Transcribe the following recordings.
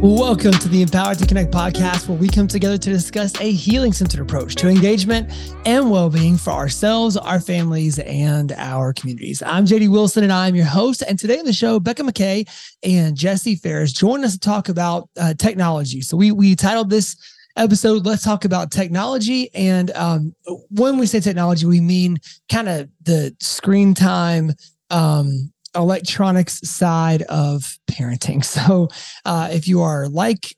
Welcome to the Empowered to Connect podcast, where we come together to discuss a healing centered approach to engagement and well being for ourselves, our families, and our communities. I'm JD Wilson, and I'm your host. And today on the show, Becca McKay and Jesse Faris join us to talk about uh, technology. So we we titled this episode let's talk about technology and um, when we say technology we mean kind of the screen time um, electronics side of parenting. So uh, if you are like,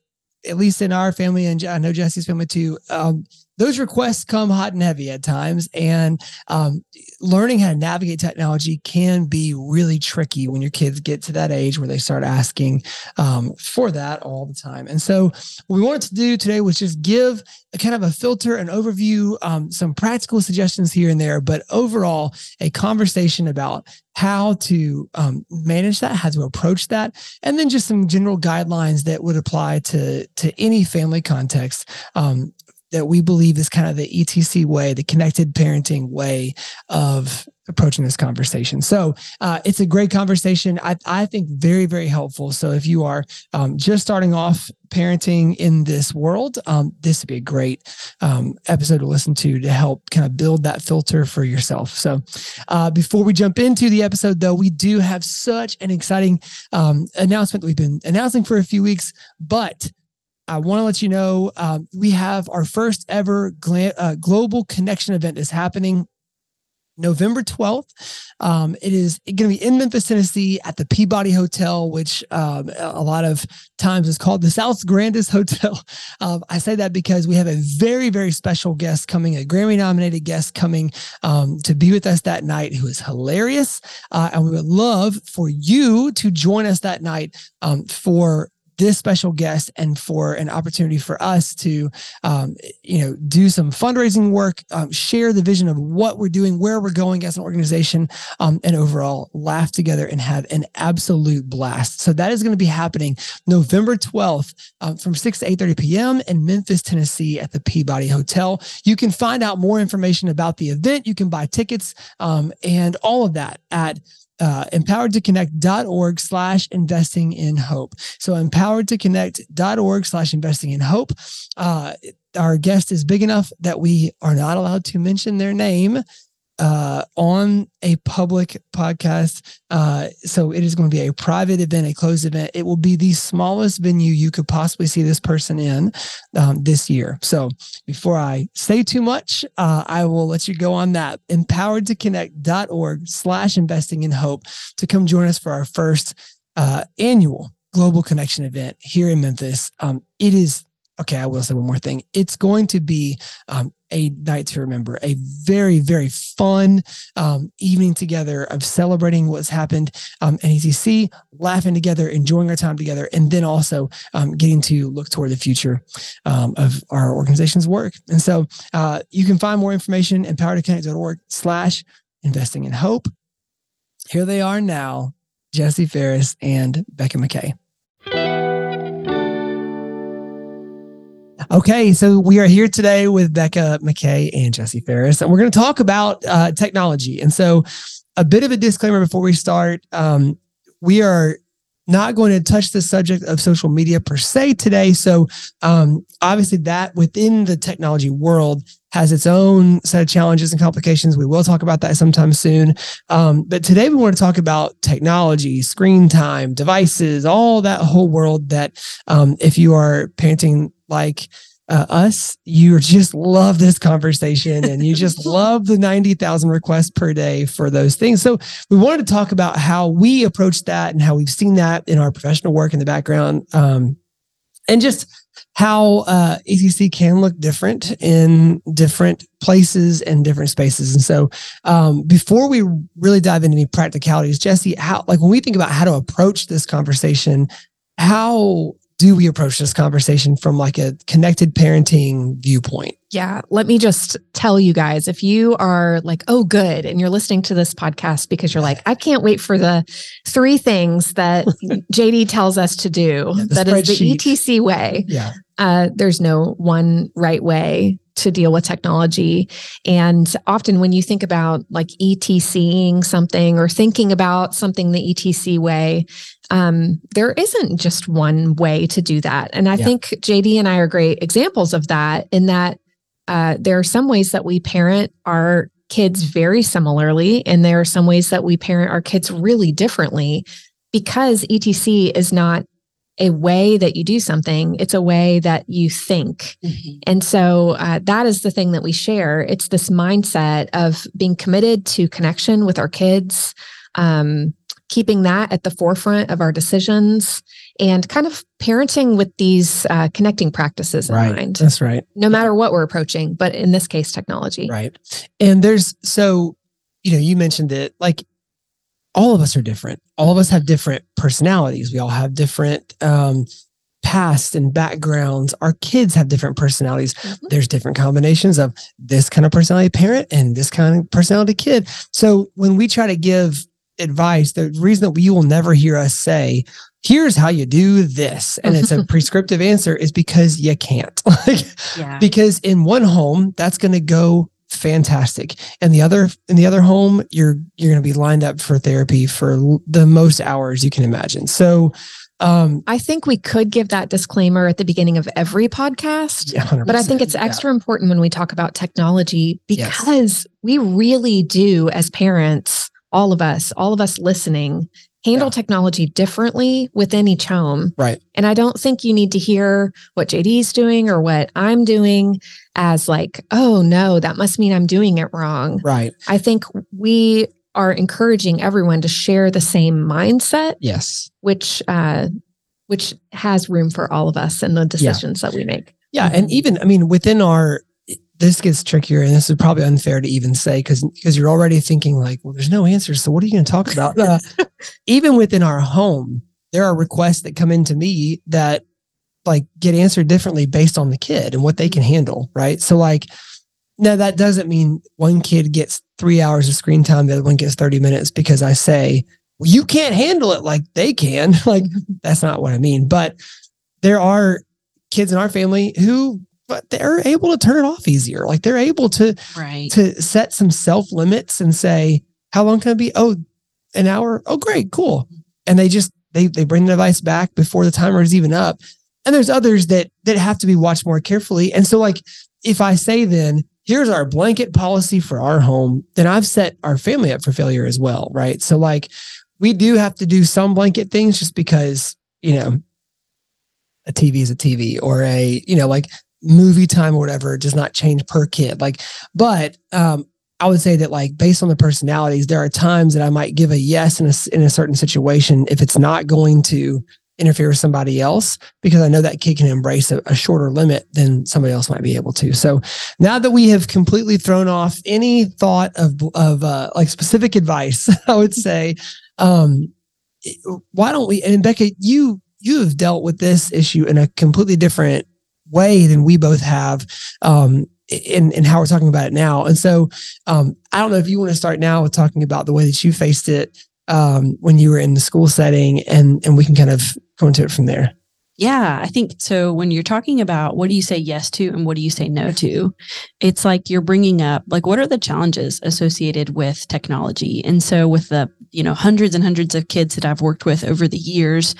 at least in our family, and I know Jesse's family too, um, those requests come hot and heavy at times. And um, learning how to navigate technology can be really tricky when your kids get to that age where they start asking um, for that all the time. And so, what we wanted to do today was just give a kind of a filter, an overview, um, some practical suggestions here and there, but overall, a conversation about how to um, manage that, how to approach that, and then just some general guidelines that would apply to to any family context um, that we believe is kind of the ETC way, the connected parenting way of approaching this conversation. So uh, it's a great conversation. I, I think very, very helpful. So if you are um, just starting off parenting in this world, um, this would be a great um, episode to listen to to help kind of build that filter for yourself. So uh, before we jump into the episode, though, we do have such an exciting um, announcement we've been announcing for a few weeks, but I want to let you know um, we have our first ever uh, global connection event is happening November 12th. Um, it is going to be in Memphis, Tennessee at the Peabody Hotel, which um, a lot of times is called the South's grandest hotel. Um, I say that because we have a very, very special guest coming, a Grammy nominated guest coming um, to be with us that night who is hilarious. Uh, and we would love for you to join us that night um, for this special guest and for an opportunity for us to, um, you know, do some fundraising work, um, share the vision of what we're doing, where we're going as an organization, um, and overall laugh together and have an absolute blast. So that is going to be happening November 12th um, from 6 to 8.30 p.m. in Memphis, Tennessee at the Peabody Hotel. You can find out more information about the event. You can buy tickets um, and all of that at uh, empoweredtoconnect.org slash investing in hope. So empoweredtoconnect.org slash investing in hope. Uh, our guest is big enough that we are not allowed to mention their name uh, on a public podcast. Uh, so it is going to be a private event, a closed event. It will be the smallest venue you could possibly see this person in um, this year. So before I say too much, uh, I will let you go on that. Empoweredtoconnect.org slash investing in hope to come join us for our first uh, annual global connection event here in Memphis. Um, it is okay, I will say one more thing. It's going to be um, a night to remember, a very, very fun um, evening together of celebrating what's happened um, at ETC, laughing together, enjoying our time together, and then also um, getting to look toward the future um, of our organization's work. And so uh, you can find more information at powertoconnect.org slash investing in hope. Here they are now, Jesse Faris and Becca McKay. Okay, so we are here today with Becca McKay and Jesse Faris, and we're going to talk about uh, technology. And so, a bit of a disclaimer before we start: um, we are not going to touch the subject of social media per se today. So, um, obviously, that within the technology world has its own set of challenges and complications. We will talk about that sometime soon. Um, but today, we want to talk about technology, screen time, devices, all that whole world that um, if you are parenting like uh, us, you just love this conversation and you just love the 90,000 requests per day for those things. So we wanted to talk about how we approach that and how we've seen that in our professional work in the background. Um, and just how uh, can look different in different places and different spaces. And so, um, before we really dive into any practicalities, Jesse, how like when we think about how to approach this conversation, how do we approach this conversation from like a connected parenting viewpoint? Yeah, let me just tell you guys if you are like, oh, good, and you're listening to this podcast because you're like, I can't wait for the three things that JD tells us to do. Yeah, that is the ETC way. Yeah. Uh, there's no one right way to deal with technology. And often when you think about like ETCing something or thinking about something the ETC way, um, there isn't just one way to do that. And I yeah. think JD and I are great examples of that in that uh, there are some ways that we parent our kids very similarly, and there are some ways that we parent our kids really differently because ETC is not a way that you do something, it's a way that you think. Mm-hmm. And so uh, that is the thing that we share. It's this mindset of being committed to connection with our kids, um, keeping that at the forefront of our decisions, and kind of parenting with these uh, connecting practices in right. mind. That's right. No matter what we're approaching, but in this case, technology. Right. And there's so, you know, you mentioned it like all of us are different. All of us have different personalities. We all have different um, past and backgrounds. Our kids have different personalities. Mm-hmm. There's different combinations of this kind of personality parent and this kind of personality kid. So when we try to give advice, the reason that you will never hear us say, here's how you do this and it's a prescriptive answer is because you can't like yeah. because in one home that's going to go fantastic. And the other in the other home, you're you're going to be lined up for therapy for the most hours you can imagine. So um, I think we could give that disclaimer at the beginning of every podcast, yeah, but I think it's extra yeah. important when we talk about technology because yes. we really do, as parents, all of us, all of us listening, handle yeah. technology differently within each home. Right. And I don't think you need to hear what JD's doing or what I'm doing as like, oh no, that must mean I'm doing it wrong. Right. I think we are encouraging everyone to share the same mindset. Yes. Which uh which has room for all of us and the decisions yeah. that we make. Yeah. Mm-hmm. And even I mean within our this gets trickier and this is probably unfair to even say because because you're already thinking like well there's no answers so what are you going to talk about? Uh, even within our home there are requests that come into me that like get answered differently based on the kid and what they can handle right? So like now that doesn't mean one kid gets three hours of screen time the other one gets 30 minutes because i say well, you can't handle it like they can. Like that's not what i mean. But there are kids in our family who but they're able to turn it off easier. Like they're able to right. to set some self limits and say, how long can it be? Oh, an hour. Oh, great, cool. And they just they they bring the device back before the timer is even up. And there's others that that have to be watched more carefully. And so, like, if I say then here's our blanket policy for our home, then I've set our family up for failure as well, right? So, like, we do have to do some blanket things just because you know a TV is a TV or a you know like movie time or whatever does not change per kid. Like, but um, I would say that like based on the personalities, there are times that I might give a yes in a in a certain situation if it's not going to interfere with somebody else because I know that kid can embrace a, a, shorter limit than somebody else might be able to. So now that we have completely thrown off any thought of of uh, like specific advice, I would say, um, why don't we? And Becca, you you have dealt with this issue in a completely different way than we both have um, in, in how we're talking about it now. And so um, I don't know if you want to start now with talking about the way that you faced it um, when you were in the school setting and, and we can kind of go into it from there. Yeah, I think so. When you're talking about what do you say yes to and what do you say no to, it's like you're bringing up like what are the challenges associated with technology. And so with the you know hundreds and hundreds of kids that I've worked with over the years,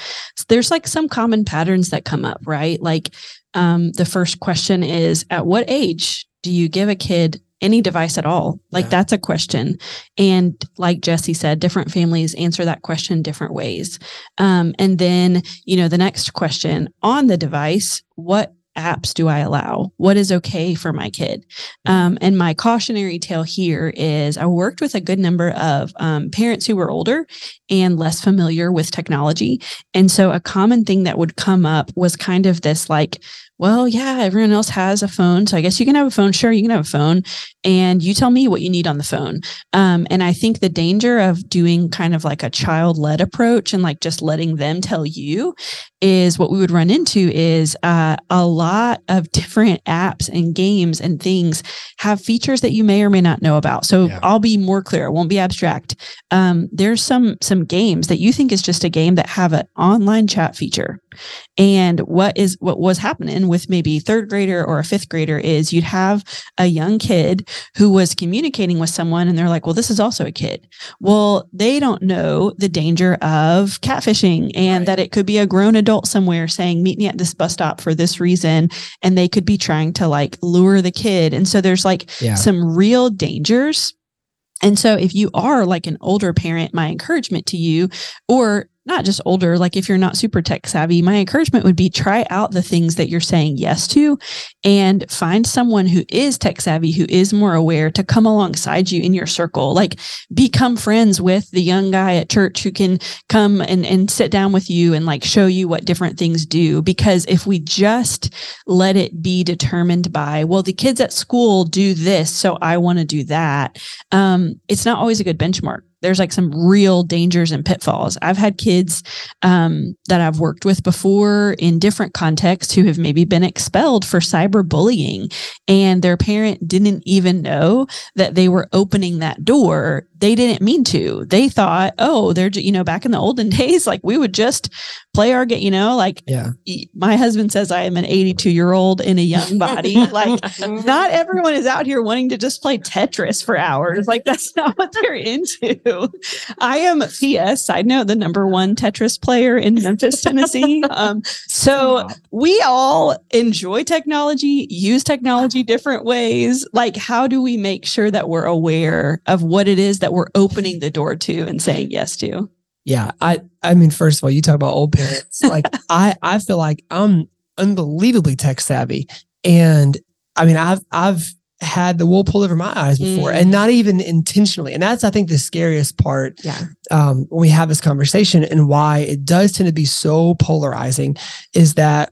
there's like some common patterns that come up, right? Like um, the first question is at what age do you give a kid any device at all? Like yeah. that's a question. And like Jesse said, different families answer that question different ways. Um, and then, you know, the next question on the device, what apps do I allow? What is okay for my kid? Um, and my cautionary tale here is I worked with a good number of um, parents who were older and less familiar with technology. And so a common thing that would come up was kind of this like, well, yeah, everyone else has a phone. So I guess you can have a phone. Sure, you can have a phone. And you tell me what you need on the phone. Um, and I think the danger of doing kind of like a child led approach and like just letting them tell you is what we would run into is uh, a lot of different apps and games and things have features that you may or may not know about. So yeah. I'll be more clear. It won't be abstract. Um, there's some some games that you think is just a game that have an online chat feature And what is what was happening with maybe third grader or a fifth grader is you'd have a young kid who was communicating with someone and they're like, well, this is also a kid. Well, they don't know the danger of catfishing and Right. that it could be a grown adult somewhere saying, meet me at this bus stop for this reason. And they could be trying to like lure the kid. And so there's like Yeah. some real dangers. And so if you are like an older parent, my encouragement to you, or not just older, like if you're not super tech savvy, my encouragement would be try out the things that you're saying yes to and find someone who is tech savvy, who is more aware to come alongside you in your circle. Like become friends with the young guy at church who can come and, and sit down with you and like show you what different things do. Because if we just let it be determined by, well, the kids at school do this, so I want to do that, um, it's not always a good benchmark. There's like some real dangers and pitfalls. I've had kids um, that I've worked with before in different contexts who have maybe been expelled for cyberbullying, and their parent didn't even know that they were opening that door. They didn't mean to. They thought, oh, they're, you know, back in the olden days, like we would just play our game, you know, like Yeah. my husband says I am an 82 year old in a young body. like not everyone is out here wanting to just play Tetris for hours. Like that's not what they're into. I am PS side note, the number one Tetris player in Memphis, Tennessee. Um, so we all enjoy technology, use technology different ways. Like, how do we make sure that we're aware of what it is that we're opening the door to and saying yes to? Yeah, I I mean, first of all, you talk about old parents. Like I I feel like I'm unbelievably tech savvy, and I mean, I've I've had the wool pulled over my eyes before, Mm. and not even intentionally. And that's I think the scariest part Yeah. um, when we have this conversation, and why it does tend to be so polarizing, is that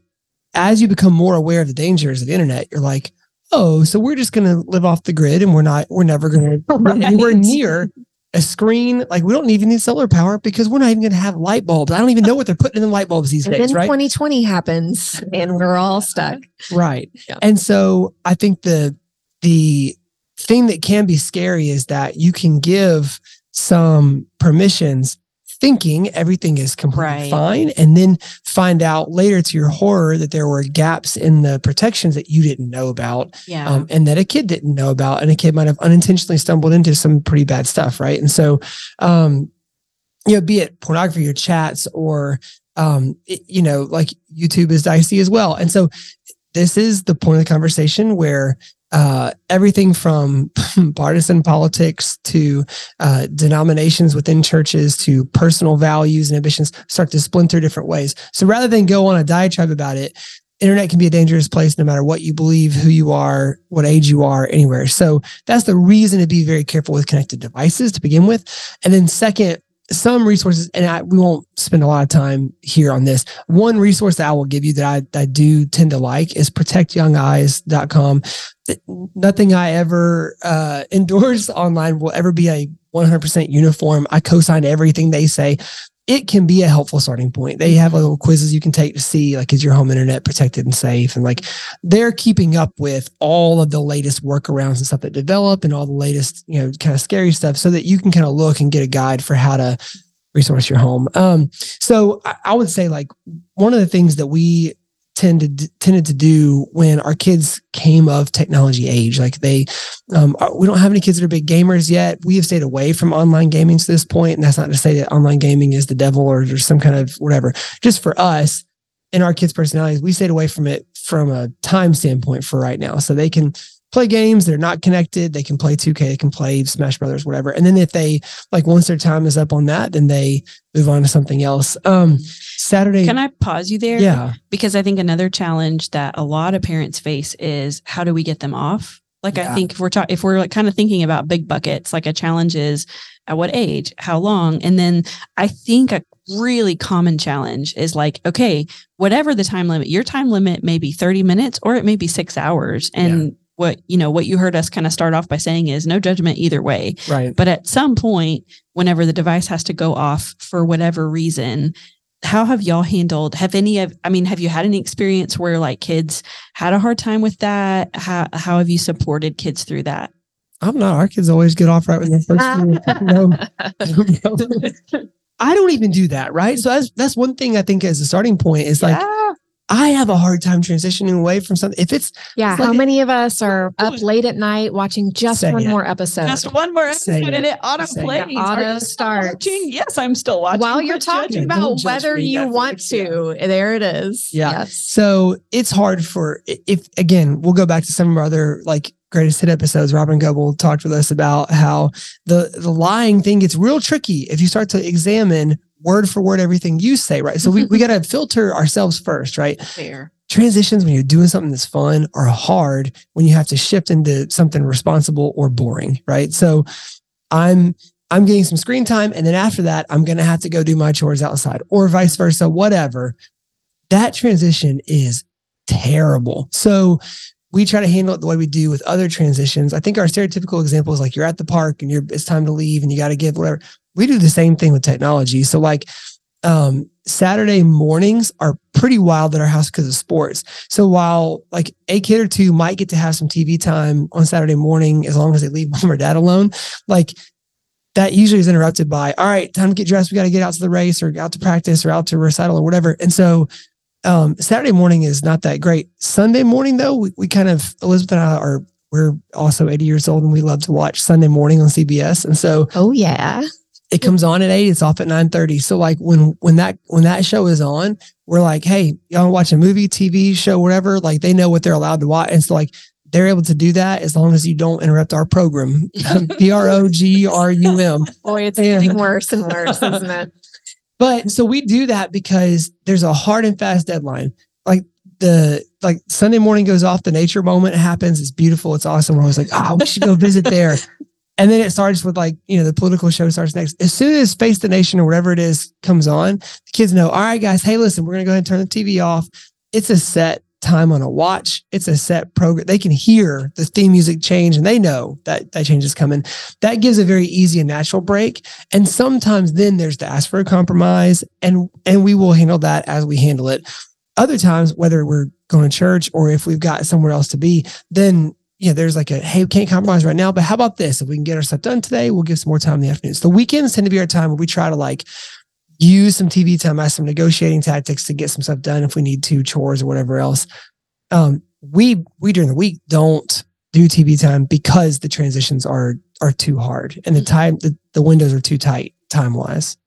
as you become more aware of the dangers of the internet, you're like. Oh, so we're just going to live off the grid and we're not, we're never going to Right. anywhere near a screen. Like we don't even need solar power because we're not even going to have light bulbs. I don't even know what they're putting in the light bulbs these And days, then right? 2020 happens and we're all stuck. Right. Yeah. And so I think the the thing that can be scary is that you can give some permissions thinking everything is completely Right. fine and then find out later to your horror that there were gaps in the protections that you didn't know about Yeah. um, and that a kid didn't know about, and a kid might have unintentionally stumbled into some pretty bad stuff, right? And so, um, you know, be it pornography or chats or, um, it- you know, like YouTube is dicey as well. And so, this is the point of the conversation where uh, everything from partisan politics to uh, denominations within churches to personal values and ambitions start to splinter different ways. So rather than go on a diatribe about it, internet can be a dangerous place no matter what you believe, who you are, what age you are, anywhere. So that's the reason to be very careful with connected devices to begin with. And then second, some resources, and I, we won't spend a lot of time here on this. One resource that I will give you that I, I do tend to like is protectyoungeyes.com. Th- Nothing I ever uh, endorse online will ever be a 100% uniform. I co-sign everything they say it can be a helpful starting point. They have little quizzes you can take to see like is your home internet protected and safe and like they're keeping up with all of the latest workarounds and stuff that develop and all the latest, you know, kind of scary stuff so that you can kind of look and get a guide for how to resource your home. Um so I, I would say like one of the things that we tended tended to do when our kids came of technology age like they um, uh, we don't have any kids that are big gamers yet. We have stayed away from online gaming to this point, and that's not to say that online gaming is the devil or there's some kind of whatever. Just for us and our kids' personalities, we stayed away from it from a time standpoint for right now, so they can play games. They're not connected. They can play 2K. They can play Smash Brothers, whatever. And then if they like once their time is up on that, then they move on to something else. Um, Saturday. Can I pause you there? Yeah. Because I think another challenge that a lot of parents face is how do we get them off? Like Yeah. I think if we're talking, if we're like kind of thinking about big buckets, like a challenge is at what age, how long, and then I think a really common challenge is like, okay, whatever the time limit, your time limit may be thirty minutes or it may be six hours, and what you know, what you heard us kind of start off by saying is no judgment either way. Right. But at some point, whenever the device has to go off for whatever reason, how have y'all handled? Have any of, I mean, have you had any experience where like kids had a hard time with that? How, how have you supported kids through that? I'm not. Our kids always get off right when they first. no, no, I don't even do that, right? So that's that's one thing I think as a starting point is like yeah. I have a hard time transitioning away from something. If it's Yeah. It's How like- many of us are up late at night watching just one it. more episode? Just one more Say episode and it. it auto Say plays. Yeah, auto Are you still starts. watching? Yes, I'm still watching. While you're talking judging. about whether me, you Netflix, want to, there it is. Yeah. Yes. So it's hard for if again, we'll go back to some of our other like greatest hit episodes. Robin Goebel talked with us about how the the lying thing gets real tricky if you start to examine word for word everything you say, right? So we, we gotta filter ourselves first, right? Fair. Transitions when you're doing something that's fun are hard when you have to shift into something responsible or boring, right? So I'm I'm getting some screen time and then after that I'm gonna have to go do my chores outside or vice versa, whatever. That transition is terrible. So we try to handle it the way we do with other transitions. I think our stereotypical example is like you're at the park and you're it's time to leave and you got to give whatever. We do the same thing with technology. So like um Saturday mornings are pretty wild at our house because of sports. So while like a kid or two might get to have some TV time on Saturday morning as long as they leave mom or dad alone, like that usually is interrupted by, all right, time to get dressed. We got to get out to the race or out to practice or out to recital or whatever. And so um, Saturday morning is not that great. Sunday morning, though, we, we kind of, Elizabeth and I are, we're also 80 years old and we love to watch Sunday morning on CBS. And so Oh yeah. It comes on at eight, it's off at nine thirty. So like when, when that, when that show is on, we're like, Hey, y'all watch a movie, TV show, whatever. Like they know what they're allowed to watch. And so like, they're able to do that as long as you don't interrupt our program. P R O G R U M. Boy, it's Yeah. getting worse and worse, isn't it? But so we do that because there's a hard and fast deadline. Like the like Sunday morning goes off, the nature moment happens. It's beautiful. It's awesome. We're always like, oh, we should go visit there. And then it starts with like, you know, the political show starts next. As soon as Face the Nation or whatever it is comes on, the kids know, all right, guys, hey, listen, we're gonna go ahead and turn the TV off. It's a set time on a watch. It's a set program. They can hear the theme music change and they know that that change is coming. That gives a very easy and natural break. And sometimes then there's to ask for a compromise and and we will handle that as we handle it. Other times, whether we're going to church or if we've got somewhere else to be, then yeah, there's like a hey, we can't compromise right now, but how about this? If we can get our stuff done today, we'll give some more time in the afternoons. The weekends tend to be our time where we try to like use some TV time as some negotiating tactics to get some stuff done if we need to, chores or whatever else. Um, we we during the week don't do TV time because the transitions are are too hard and the time the, the windows are too tight time wise.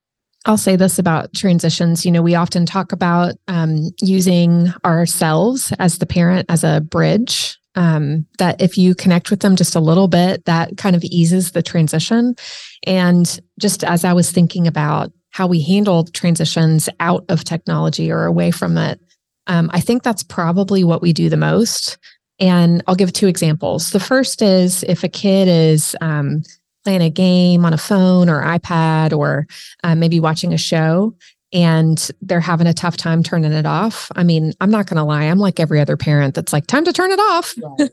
I'll say this about transitions. You know, we often talk about um, using ourselves as the parent as a bridge. Um, that if you connect with them just a little bit, that kind of eases the transition. And just as I was thinking about how we handle transitions out of technology or away from it, um, I think that's probably what we do the most. And I'll give two examples. The first is if a kid is um, playing a game on a phone or iPad or uh, maybe watching a show and they're having a tough time turning it off. I mean, I'm not going to lie. I'm like every other parent that's like, time to turn it off.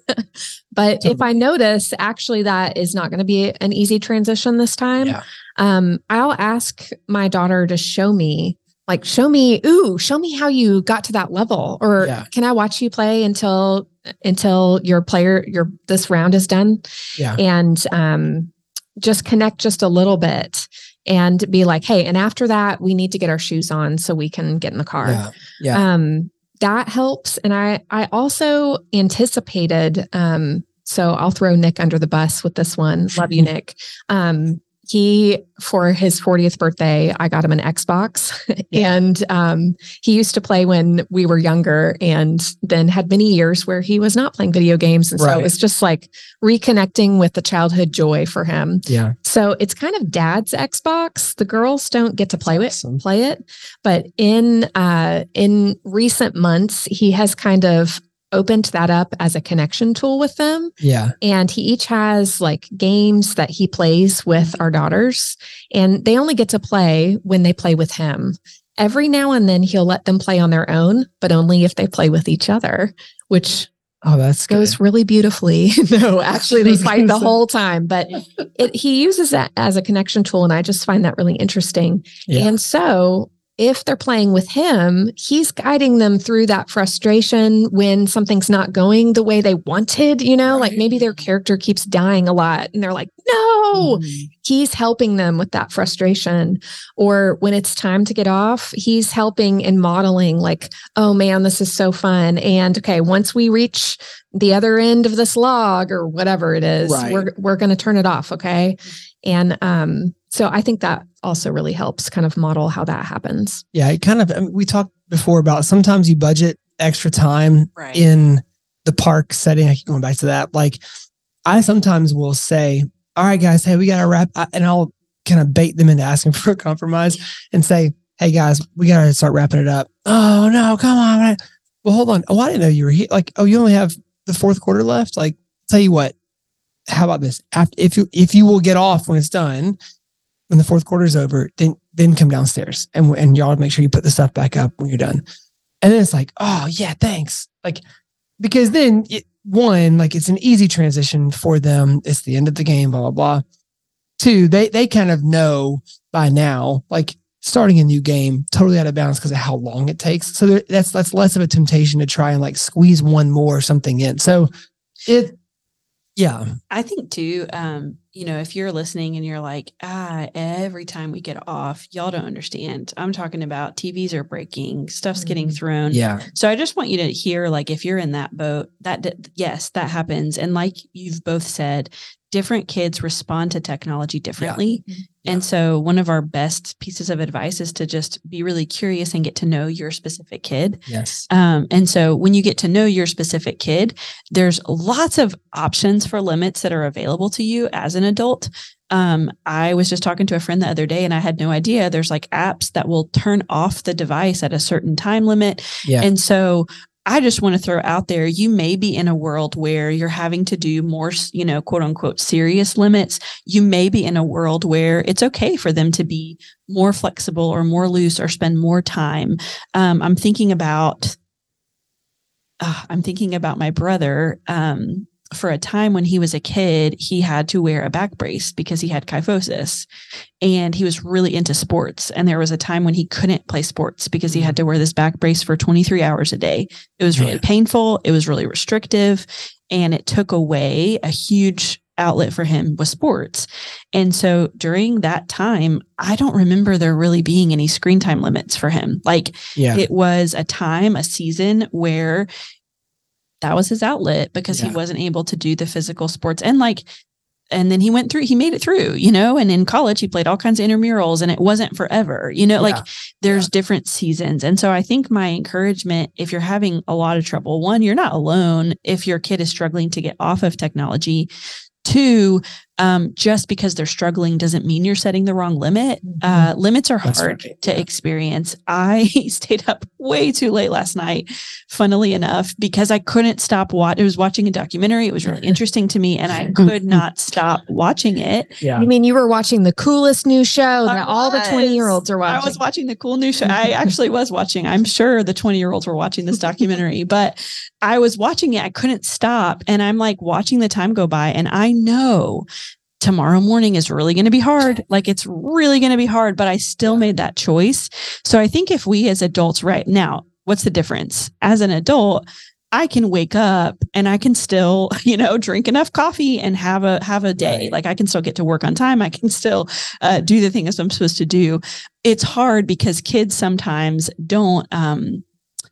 but if I notice actually that is not going to be an easy transition this time, Yeah. um, I'll ask my daughter to show me. Like, show me, ooh, show me how you got to that level, or Yeah. can I watch you play until until your player your this round is done? Yeah. and um, just connect just a little bit and be like, hey, and after that, we need to get our shoes on so we can get in the car. Yeah. Yeah. Um, that helps. And I I also anticipated um, so I'll throw Nick under the bus with this one. Love you, Nick. Um, he for his 40th birthday, I got him an Xbox. and um, he used to play when we were younger and then had many years where he was not playing video games. And so it was just like reconnecting with the childhood joy for him. yeah. So it's kind of dad's Xbox. The girls don't get to play it, Awesome. play it, but in uh, in recent months, he has kind of opened that up as a connection tool with them. Yeah. And he each has like games that he plays with our daughters, and they only get to play when they play with him. Every now and then, he'll let them play on their own, but only if they play with each other, which Oh, that's good. goes really beautifully. no, actually, they fight the whole time, but it, he uses that as a connection tool. And I just find that really interesting. Yeah. And so if they're playing with him, he's guiding them through that frustration when something's not going the way they wanted, you know, right. like maybe their character keeps dying a lot and they're like, no, mm-hmm. he's helping them with that frustration. Or when it's time to get off, he's helping and modeling, like, oh man, this is so fun. And okay, once we reach the other end of this log or whatever it is, right. we're, we're going to turn it off. Okay. And um, so I think that also really helps kind of model how that happens. Yeah, it kind of I mean, we talked before about sometimes you budget extra time right. in the park setting. I keep going back to that. Like I sometimes will say, "All right, guys, hey, we got to wrap," and I'll kind of bait them into asking for a compromise and say, "Hey, guys, we got to start wrapping it up." Oh no, come on! Well, hold on. Oh, I didn't know you were here. Like, oh, you only have the fourth quarter left. Like, tell you what. How about this? After, if you if you will get off when it's done, when the fourth quarter is over, then then come downstairs and and y'all make sure you put the stuff back up when you're done. And then it's like, oh yeah, thanks. Like because then it, one, like it's an easy transition for them. It's the end of the game, blah blah blah. Two, they they kind of know by now, like starting a new game totally out of bounds because of how long it takes. So there, that's that's less of a temptation to try and like squeeze one more or something in. So it yeah. I think too, um, you know, if you're listening and you're like, ah, every time we get off, y'all don't understand. I'm talking about TVs are breaking, stuff's getting mm-hmm. thrown. Yeah. So I just want you to hear, like, if you're in that boat, that, yes, that happens. And like you've both said, different kids respond to technology differently. Yeah. Mm-hmm. Yeah. And so, one of our best pieces of advice is to just be really curious and get to know your specific kid. Yes. Um, and so, when you get to know your specific kid, there's lots of options for limits that are available to you as an adult. Um, I was just talking to a friend the other day and I had no idea there's like apps that will turn off the device at a certain time limit. Yeah. And so I just want to throw out there you may be in a world where you're having to do more, you know, quote unquote serious limits. You may be in a world where it's okay for them to be more flexible or more loose or spend more time. Um, I'm thinking about, uh, I'm thinking about my brother. Um, for a time when he was a kid, he had to wear a back brace because he had kyphosis and he was really into sports. And there was a time when he couldn't play sports because he had to wear this back brace for 23 hours a day. It was oh, really yeah. painful. It was really restrictive and it took away a huge outlet for him with sports. And so during that time, I don't remember there really being any screen time limits for him. Like yeah. it was a time, a season where that was his outlet because yeah. he wasn't able to do the physical sports and like and then he went through he made it through you know and in college he played all kinds of intramurals and it wasn't forever you know yeah. like there's yeah. different seasons and so i think my encouragement if you're having a lot of trouble one you're not alone if your kid is struggling to get off of technology Two, um, just because they're struggling doesn't mean you're setting the wrong limit. Mm-hmm. Uh, limits are That's hard right. to yeah. experience. I stayed up way too late last night, funnily enough, because I couldn't stop watching. I was watching a documentary. It was really interesting to me, and I could not stop watching it. Yeah. You mean you were watching the coolest new show that all the 20 year olds are watching? I was watching the cool new show. I actually was watching. I'm sure the 20 year olds were watching this documentary, but I was watching it. I couldn't stop. And I'm like watching the time go by. And I know tomorrow morning is really going to be hard. Like it's really going to be hard, but I still made that choice. So I think if we as adults, right now, what's the difference? As an adult, I can wake up and I can still, you know, drink enough coffee and have a have a day. Right. Like I can still get to work on time. I can still uh, do the things I'm supposed to do. It's hard because kids sometimes don't um,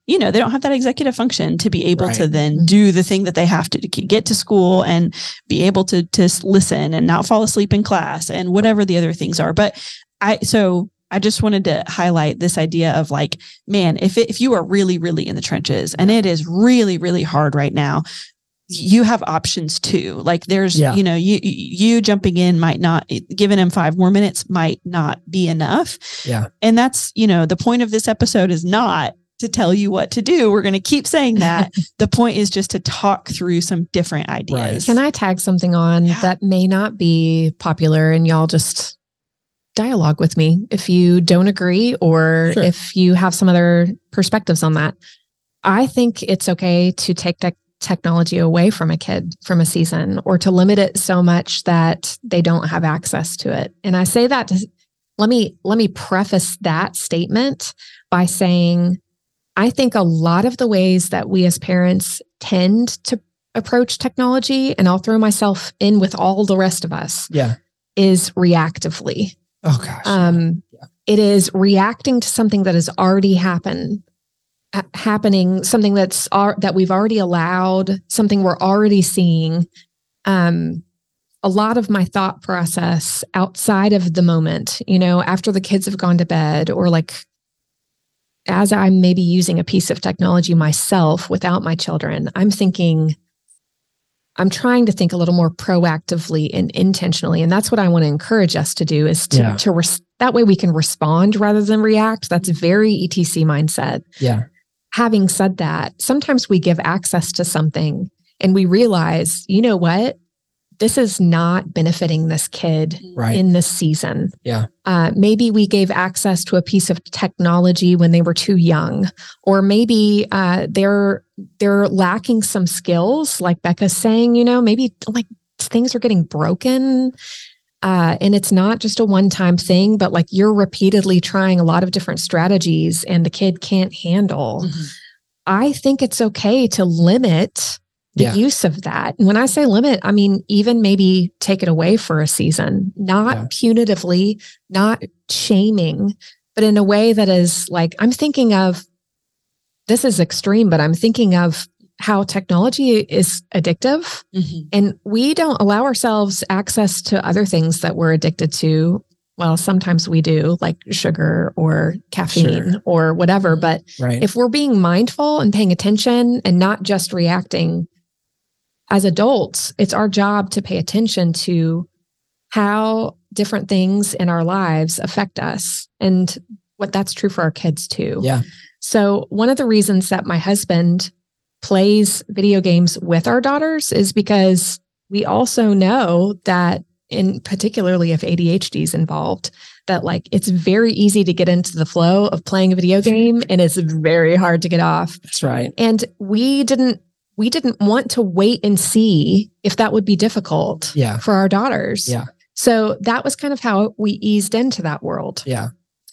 you know they don't have that executive function to be able right. to then mm-hmm. do the thing that they have to, to get to school and be able to to listen and not fall asleep in class and whatever the other things are but i so I just wanted to highlight this idea of like, man, if it, if you are really, really in the trenches and it is really, really hard right now, you have options too. Like there's, yeah. you know, you you jumping in might not giving him five more minutes might not be enough. Yeah. And that's, you know, the point of this episode is not to tell you what to do. We're going to keep saying that. the point is just to talk through some different ideas. Right. Can I tag something on yeah. that may not be popular and y'all just dialogue with me if you don't agree or sure. if you have some other perspectives on that? I think it's okay to take te- technology away from a kid from a season or to limit it so much that they don't have access to it. And I say that to let me let me preface that statement by saying I think a lot of the ways that we as parents tend to approach technology, and I'll throw myself in with all the rest of us, Yeah. is reactively. Oh gosh. Um, It is reacting to something that has already happened, ha- happening, something that's ar- that we've already allowed, something we're already seeing. Um, a lot of my thought process outside of the moment, you know, after the kids have gone to bed, or like as I'm maybe using a piece of technology myself without my children, I'm thinking, I'm trying to think a little more proactively and intentionally. And that's what I want to encourage us to do is to, Yeah. to res- that way we can respond rather than react. That's very ETC mindset. yeah. Having said that, sometimes we give access to something and we realize, you know what? This is not benefiting this kid Right. in this season. Yeah. Uh, maybe we gave access to a piece of technology when they were too young, or maybe uh, they're they're lacking some skills, like Becca's saying. You know, maybe like things are getting broken. Uh, and it's not just a one time thing, but like you're repeatedly trying a lot of different strategies and the kid can't handle. Mhm. I think it's okay to limit the Yeah. use of that. And when I say limit, I mean even maybe take it away for a season, not Yeah. punitively, not shaming, but in a way that is like, I'm thinking of this is extreme, but I'm thinking of how technology is addictive Mhm. and we don't allow ourselves access to other things that we're addicted to. Well, sometimes we do, like sugar or caffeine Sure. or whatever. Mhm. But Right. if we're being mindful and paying attention and not just reacting as adults, it's our job to pay attention to how different things in our lives affect us and what that's true for our kids too. Yeah. So, one of the reasons that my husband plays video games with our daughters is because we also know that in particularly if ADHD is involved that like it's very easy to get into the flow of playing a video game and it's very hard to get off That's right. and we didn't we didn't want to wait and see if that would be difficult Yeah. for our daughters Yeah. so that was kind of how we eased into that world Yeah.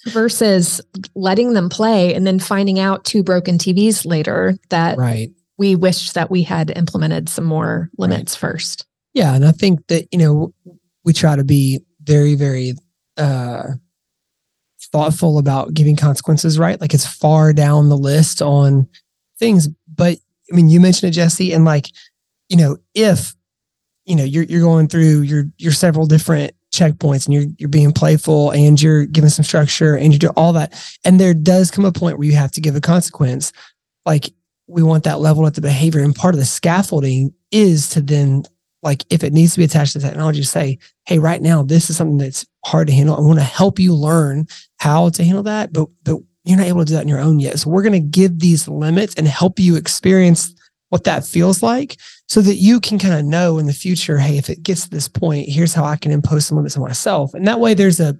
versus letting them play and then finding out two broken TVs later that Right. we wished that we had implemented some more limits first. Yeah, and I think that you know we try to be very, very uh, thoughtful about giving consequences. Right, like it's far down the list on things. But I mean, you mentioned it, Jesse, and like you know, if you know you're you're going through your your several different checkpoints and you're you're being playful and you're giving some structure and you do all that, and there does come a point where you have to give a consequence. Like we want that level at the behavior, and part of the scaffolding is to then like if it needs to be attached to technology say hey right now this is something that's hard to handle i want to help you learn how to handle that but but you're not able to do that on your own yet. So we're going to give these limits and help you experience what that feels like so that you can kind of know in the future hey if it gets to this point here's how i can impose some limits on myself. And that way there's a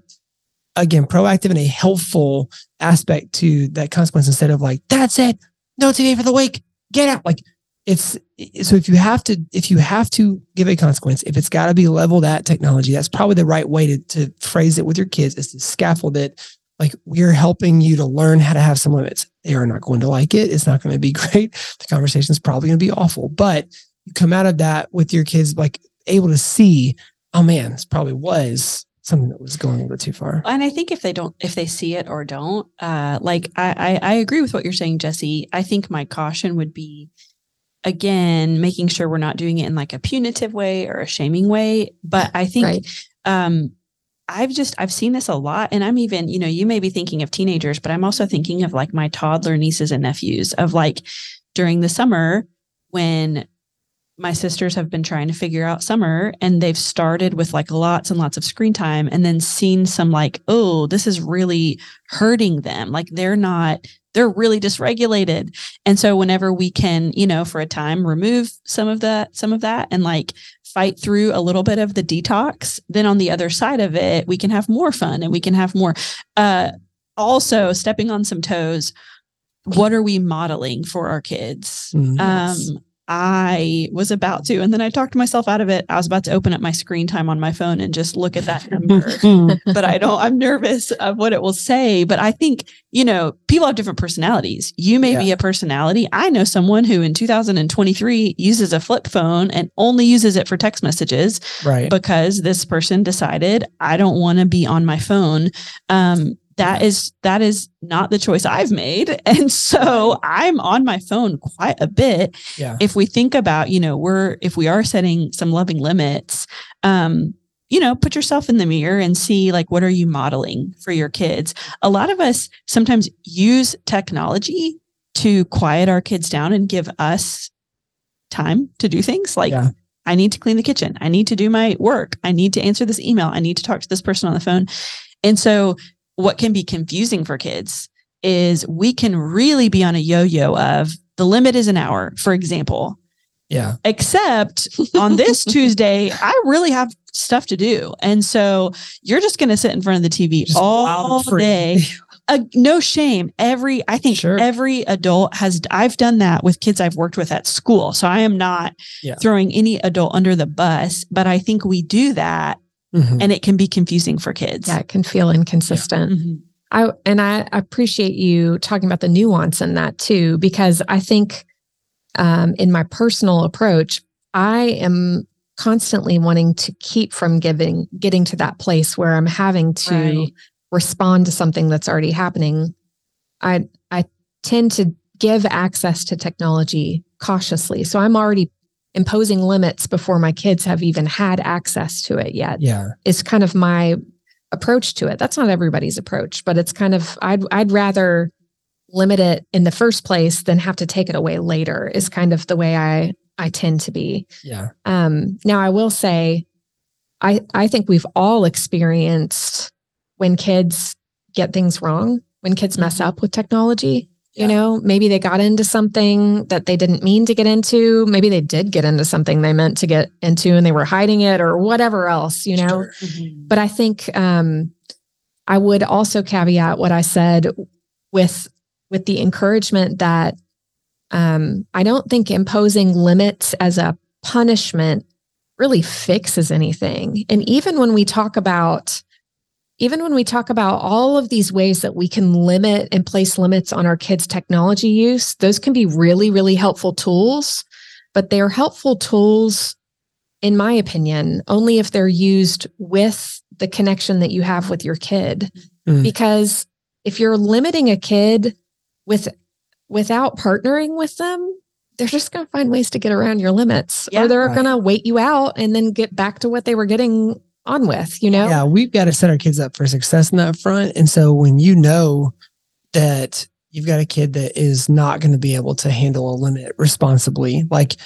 again proactive and a helpful aspect to that consequence instead of like that's it. No tv for the week. Get out. Like it's so if you have to if you have to give a consequence if it's got to be leveled at technology that's probably the right way to, to phrase it with your kids is to scaffold it like we're helping you to learn how to have some limits they are not going to like it it's not going to be great the conversation is probably going to be awful but you come out of that with your kids like able to see oh man this probably was something that was going a little bit too far And I think if they don't, if they see it or don't, uh, like I, I, I agree with what you're saying, Jesse. I think my caution would be, again, making sure we're not doing it in like a punitive way or a shaming way. But I think, Right. um, I've just I've seen this a lot, and I'm even you know you may be thinking of teenagers, but I'm also thinking of like my toddler nieces and nephews of like during the summer when my sisters have been trying to figure out summer and they've started with like lots and lots of screen time and then seen some like oh this is really hurting them. Like they're not they're really dysregulated. And so whenever we can you know for a time remove some of that some of that and like fight through a little bit of the detox then on the other side of it we can have more fun and we can have more uh also stepping on some toes what are we modeling for our kids Mm, um. I was about to, and then I talked myself out of it. I was about to open up my screen time on my phone and just look at that number. but I don't, I'm nervous of what it will say. But I think, you know, people have different personalities. You may Yeah. be a personality. I know someone who in 2023 uses a flip phone and only uses it for text messages right. because this person decided I don't want to be on my phone. Um, that is that is not the choice I've made, and so I'm on my phone quite a bit. Yeah. If we think about, you know, we're if we are setting some loving limits, um, you know, put yourself in the mirror and see like what are you modeling for your kids. A lot of us sometimes use technology to quiet our kids down and give us time to do things like Yeah. I need to clean the kitchen. I need to do my work. I need to answer this email. I need to talk to this person on the phone. And so, what can be confusing for kids is we can really be on a yo yo of the limit is an hour, for example. Yeah. Except on this Tuesday, I really have stuff to do. And so, you're just going to sit in front of the TV Just all day. Uh, no shame. Every, I think Sure. every adult has, I've done that with kids I've worked with at school. So I am not Yeah. throwing any adult under the bus, but I think we do that Mhm. and it can be confusing for kids. Yeah, it can feel inconsistent. Mhm. I and I appreciate you talking about the nuance in that too, because I think um, in my personal approach, I am constantly wanting to keep from giving getting to that place where I'm having to Right. respond to something that's already happening. I I tend to give access to technology cautiously. So I'm already imposing limits before my kids have even had access to it yet Yeah. is kind of my approach to it. That's not everybody's approach, but it's kind of I'd I'd rather limit it in the first place than have to take it away later is kind of the way I I tend to be. Yeah. Um now I will say I I think we've all experienced when kids get things wrong, when kids mess up with technology. Yeah. You know, maybe they got into something that they didn't mean to get into. Maybe they did get into something they meant to get into and they were hiding it or whatever else, you know. Sure. But I think um, I would also caveat what I said with with the encouragement that um, I don't think imposing limits as a punishment really fixes anything. And even when we talk about even when we talk about all of these ways that we can limit and place limits on our kids' technology use, those can be really, really helpful tools. But they're helpful tools, in my opinion, only if they're used with the connection that you have with your kid. Mm. Because if you're limiting a kid with without partnering with them, they're just going to find ways to get around your limits Yeah. or they're Right. going to wait you out and then get back to what they were getting on with, you know? Yeah, we've got to set our kids up for success in that front. And so when you know that you've got a kid that is not going to be able to handle a limit responsibly, like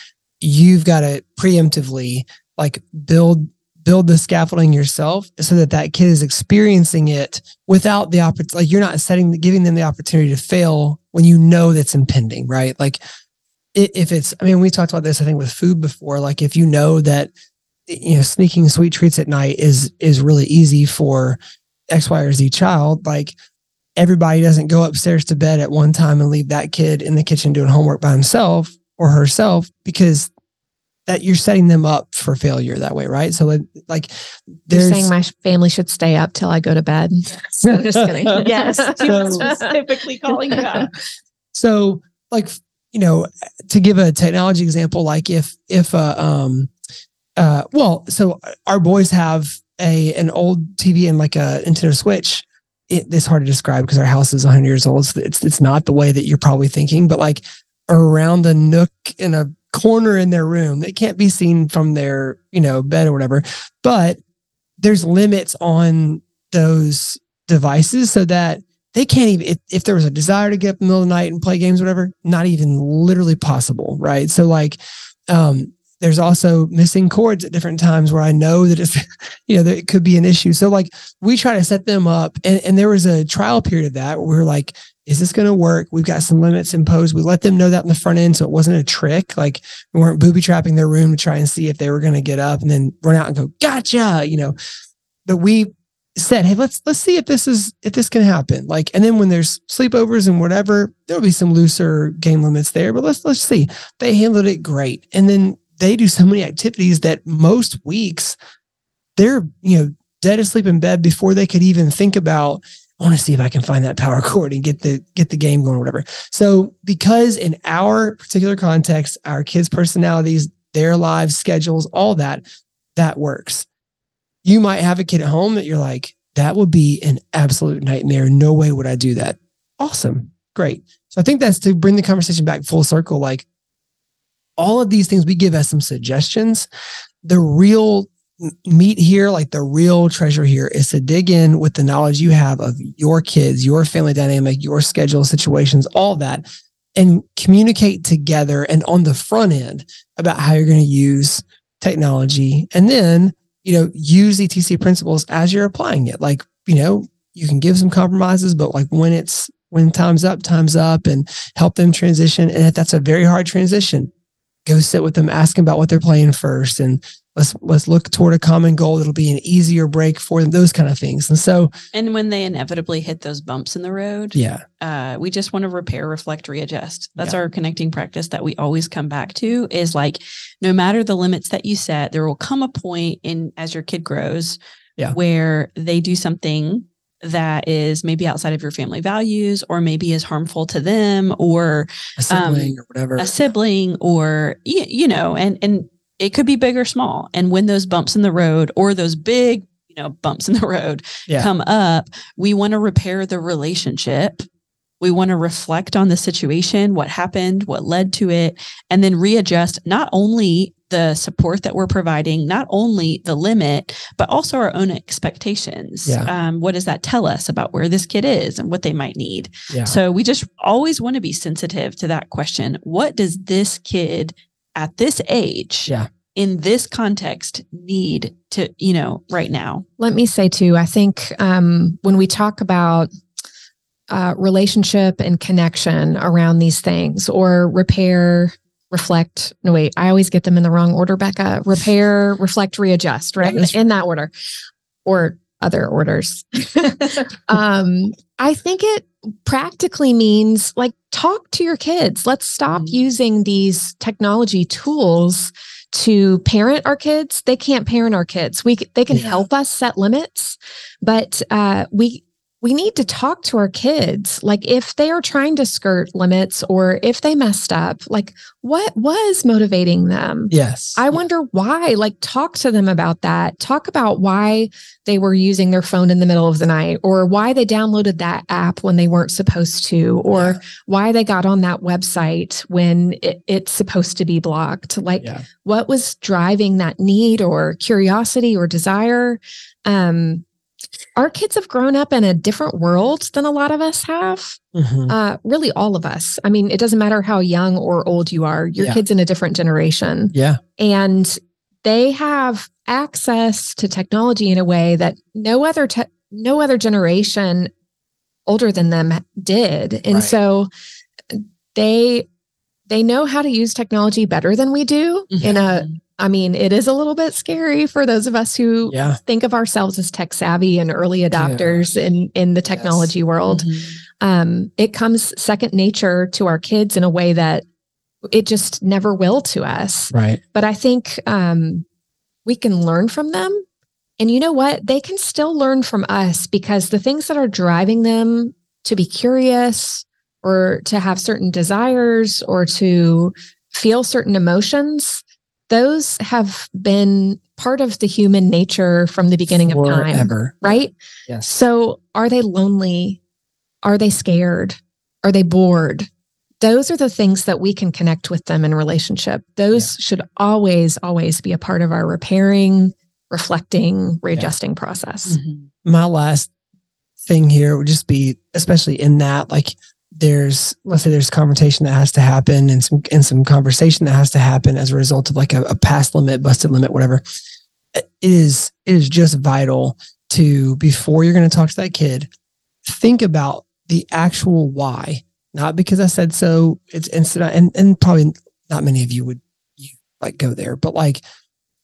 you've got to preemptively like build build the scaffolding yourself so that that kid is experiencing it without the opportunity like you're not setting giving them the opportunity to fail when you know that's impending right like if it's i mean we talked about this i think with food before like if you know that you know sneaking sweet treats at night is is really easy for x y or z child like everybody doesn't go upstairs to bed at one time and leave that kid in the kitchen doing homework by himself or herself because that you're setting them up for failure that way right so it, like they're saying my family should stay up till I go to bed. I'm just kidding. Yes, So- specifically calling you out. so like you know to give a technology example like if if uh, um uh well so our boys have a an old tv and like a nintendo switch. It, it's hard to describe because our house is 100 years old. So it's it's not the way that you're probably thinking but like around the nook in a corner in their room that can't be seen from their you know bed or whatever but there's limits on those devices so that they can't even if, if there was a desire to get up in the middle of the night and play games whatever not even literally possible right? So like um there's also missing cords at different times where i know that it's you know that it could be an issue so like we try to set them up and, and there was a trial period of that where we were like is this going to work we've got some limits imposed we let them know that in the front end so it wasn't a trick like we weren't booby trapping their room to try and see if they were going to get up and then run out and go gotcha you know but we said, "Hey, let's let's see if this is if this can happen." Like, and then when there's sleepovers and whatever, there'll be some looser game limits there. But let's let's see. They handled it great, and then they do so many activities that most weeks they're you know dead asleep in bed before they could even think about. I want to see if I can find that power cord and get the get the game going or whatever. So because in our particular context, our kids' personalities, their lives, schedules, all that, that works you might have a kid at home that you're like, that would be an absolute nightmare. No way would I do that. Awesome. Great. So I think that's to bring the conversation back full circle. Like all of these things we give as some suggestions. The real meat here, like the real treasure here is to dig in with the knowledge you have of your kids, your family dynamic, your schedule situations, all that, and communicate together and on the front end about how you're going to use technology. And then you know, use ETC principles as you're applying it. Like, you know, you can give some compromises, but like when it's when time's up, time's up and help them transition. And if that's a very hard transition, go sit with them, ask them about what they're playing first and let's let's look toward a common goal it'll be an easier break for them those kind of things and so and when they inevitably hit those bumps in the road yeah uh, we just want to repair reflect readjust that's yeah. our connecting practice that we always come back to is like no matter the limits that you set there will come a point in as your kid grows yeah. where they do something that is maybe outside of your family values or maybe is harmful to them or a sibling um, or whatever a sibling or you, you know and and it could be big or small. And when those bumps in the road or those big, you know, bumps in the road yeah. come up, we want to repair the relationship. We want to reflect on the situation, what happened, what led to it, and then readjust not only the support that we're providing, not only the limit, but also our own expectations. Yeah. Um, what does that tell us about where this kid is and what they might need? Yeah. So we just always want to be sensitive to that question. What does this kid at this age yeah in this context need to you know right now let me say too i think um, when we talk about uh, relationship and connection around these things or repair reflect no wait i always get them in the wrong order becca repair reflect readjust right in that order or other orders um, i think it practically means like talk to your kids. Let's stop mm-hmm. using these technology tools to parent our kids. They can't parent our kids. We they can yeah. help us set limits, but uh, we we need to talk to our kids. Like if they are trying to skirt limits or if they messed up like what was motivating them? Yes. I wonder why. Like talk to them about that. Talk about why they were using their phone in the middle of the night or why they downloaded that app when they weren't supposed to or yeah. why they got on that website when it, it's supposed to be blocked. Like yeah. what was driving that need or curiosity or desire? Um our kids have grown up in a different world than a lot of us have. Mm-hmm. Uh, really, all of us. I mean, it doesn't matter how young or old you are, your yeah. kid's in a different generation. Yeah. And they have access to technology in a way that no other te- no other generation older than them did. And right. so they they know how to use technology better than we do mm-hmm. in a I mean, it is a little bit scary for those of us who yeah. think of ourselves as tech savvy and early adopters yeah. in in the technology yes. world. Mm-hmm. Um, it comes second nature to our kids in a way that it just never will to us. Right. But I think um, we can learn from them. And you know what? They can still learn from us because the things that are driving them to be curious or to have certain desires or to feel certain emotions those have been part of the human nature from the beginning Forever. of time. Right? Yes. So are they lonely? Are they scared? Are they bored? Those are the things that we can connect with them in relationship. Those yeah. should always, always be a part of our repairing, reflecting, readjusting yeah. process. Mm-hmm. My last thing here would just be, especially in that, like there's let's say there's conversation that has to happen and some and some conversation that has to happen as a result of like a, a past limit, busted limit, whatever. It is it is just vital to before you're going to talk to that kid, think about the actual why. Not because I said so. It's instant and and probably not many of you would you like go there, but like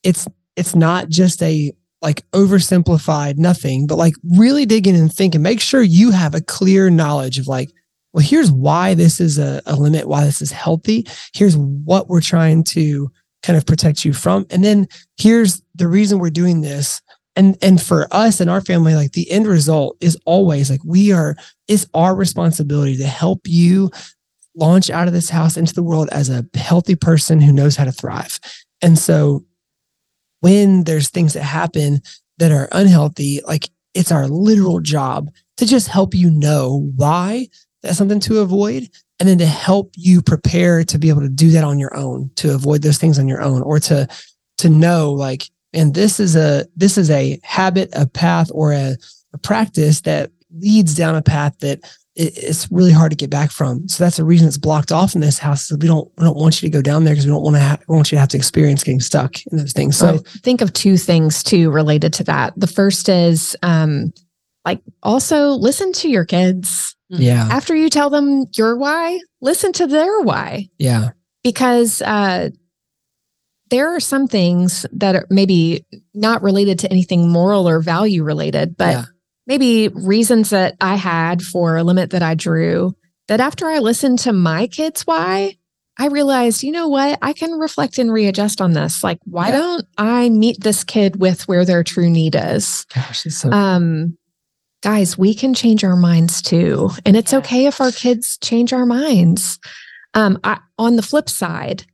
it's it's not just a like oversimplified nothing, but like really dig in and think and make sure you have a clear knowledge of like, well, here's why this is a, a limit, why this is healthy. Here's what we're trying to kind of protect you from. And then here's the reason we're doing this. And and for us and our family, like the end result is always like we are, it's our responsibility to help you launch out of this house into the world as a healthy person who knows how to thrive. And so when there's things that happen that are unhealthy, like it's our literal job to just help you know why that's something to avoid and then to help you prepare to be able to do that on your own to avoid those things on your own or to to know like and this is a this is a habit a path or a, a practice that leads down a path that it's really hard to get back from. So that's the reason it's blocked off in this house. we don't we don't want you to go down there because we don't want to ha- want you to have to experience getting stuck in those things. So I think of two things too related to that. The first is um like also listen to your kids. Yeah. After you tell them your why, listen to their why. Yeah. Because uh there are some things that are maybe not related to anything moral or value related, but yeah maybe reasons that I had for a limit that I drew that after I listened to my kids why, I realized, you know what, I can reflect and readjust on this. Like, why yeah. don't I meet this kid with where their true need is? Gosh, so- um, guys, we can change our minds too. And it's okay if our kids change our minds. Um, I, on the flip side,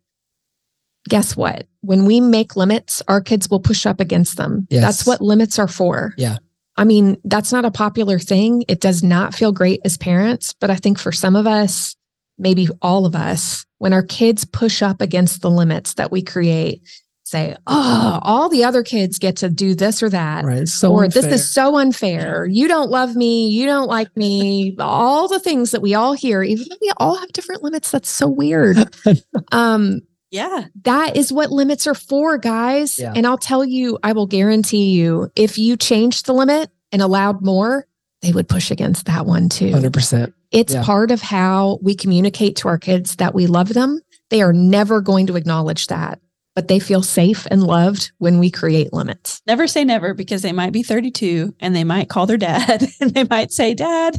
guess what? When we make limits, our kids will push up against them. Yes. That's what limits are for. Yeah. I mean, that's not a popular thing. It does not feel great as parents, but I think for some of us, maybe all of us, when our kids push up against the limits that we create, say, oh, all the other kids get to do this or that. Right. So or unfair. this is so unfair. You don't love me. You don't like me. all the things that we all hear, even though we all have different limits. That's so weird. um, yeah. That is what limits are for, guys. Yeah. And I'll tell you, I will guarantee you, if you changed the limit and allowed more, they would push against that one too. 100%. It's Yeah. part of how we communicate to our kids that we love them. They are never going to acknowledge that, but they feel safe and loved when we create limits. Never say never because they might be 32 and they might call their dad and they might say, Dad,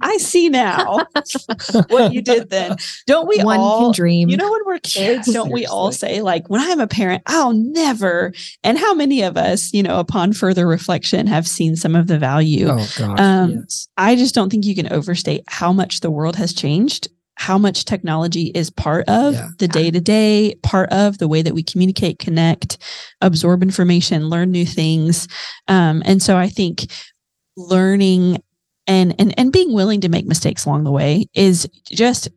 I see now what you did then. Don't we one all can dream. You know, when we're kids, don't we all say, like, when I'm a parent, I'll never. And how many of us, you know, upon further reflection, have seen some of the value? Oh gosh. Um, yes. I just don't think you can overstate how much the world has changed, how much technology is part of Yeah. the day to day, part of the way that we communicate, connect, absorb information, learn new things. Um, and so I think learning and and and being willing to make mistakes along the way is just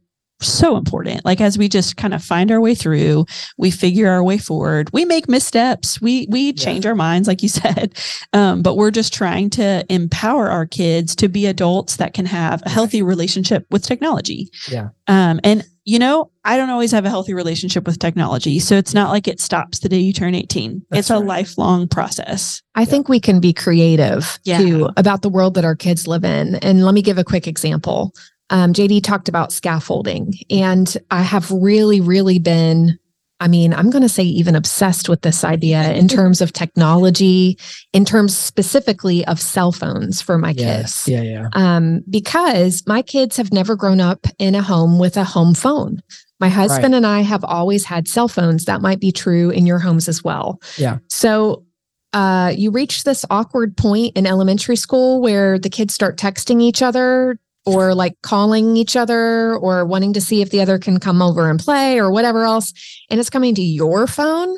so important. Like as we just kind of find our way through we figure our way forward. We make missteps. We we change our minds like you said. Um, but we're just trying to empower our kids to be adults that can have a healthy relationship with technology. Yeah. um, and you know i don't always have a healthy relationship with technology so it's not like it stops the day you turn 18 That's it's a lifelong process. I think we can be creative Yeah. too about the world that our kids live in. And let me give a quick example. Um, JD talked about scaffolding, and I have really, really been, I mean, I'm going to say even obsessed with this idea in terms of technology, in terms specifically of cell phones for my Yes. kids. Yeah. Yeah. Um, because my kids have never grown up in a home with a home phone. My husband and I have always had cell phones. That might be true in your homes as well. Yeah. So uh, you reach this awkward point in elementary school where the kids start texting each other or like calling each other or wanting to see if the other can come over and play or whatever else. And it's coming to your phone.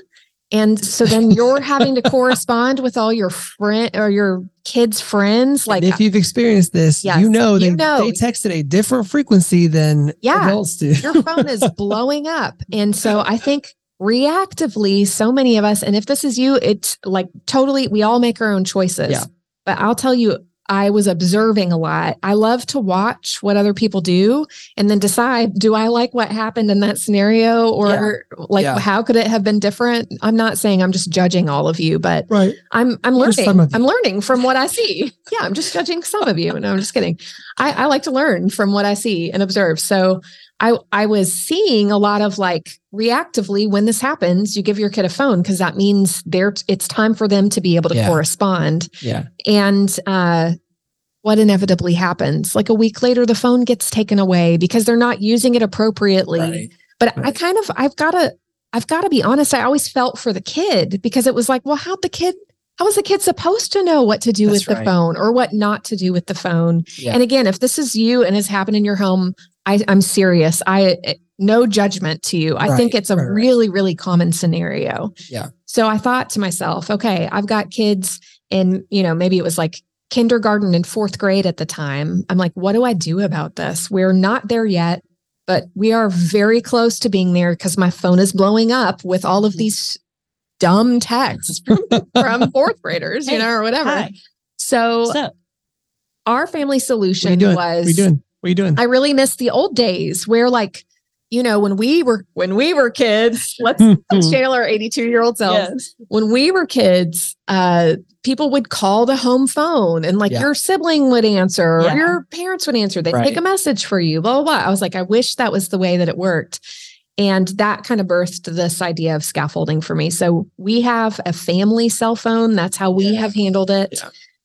And so then you're having to correspond with all your friend or your kids' friends. Like, And if you've experienced this, Yes, you know they you know. they text at a different frequency than Yeah. adults do. your phone is blowing up. And so I think reactively, so many of us, and if this is you, it's like totally, we all make our own choices. Yeah. But I'll tell you, I was observing a lot. I love to watch what other people do and then decide do I like what happened in that scenario or like Yeah. how could it have been different? I'm not saying I'm just judging all of you, but right. I'm I'm learning. some of you. I'm learning from what I see. Yeah, I'm just judging some of you. No, I'm just kidding. I, I like to learn from what I see and observe. So I I was seeing a lot of like reactively when this happens, you give your kid a phone because that means they're it's time for them to be able to Yeah. correspond. Yeah. And uh what inevitably happens? Like a week later, the phone gets taken away because they're not using it appropriately. Right. But I kind of I've gotta I've gotta be honest, I always felt for the kid because it was like, well, how'd the kid how was the kid supposed to know what to do That's with the phone or what not to do with the phone? Yeah. And again, if this is you and has happened in your home, I, I'm serious. I eh, no judgment to you. I think it's a right, right. really, really common scenario. Yeah. So I thought to myself, okay, I've got kids in, you know, maybe it was like kindergarten and fourth grade at the time. I'm like, what do I do about this? We're not there yet, but we are very close to being there because my phone is blowing up with all Mm-hmm. of these dumb texts from, from fourth graders, you know, or whatever. So So our family What solution doing? was What are you doing? What are you doing? I really miss the old days where like, you know, when we were when we were kids, let's, let's channel our 82 year old selves. yes. When we were kids, uh, people would call the home phone and like Yeah. your sibling would answer or your parents would answer. They'd Right. take a message for you, blah, blah, blah. I was like, I wish that was the way that it worked. And that kind of birthed this idea of scaffolding for me. So we have a family cell phone. That's how we Yeah. have handled it.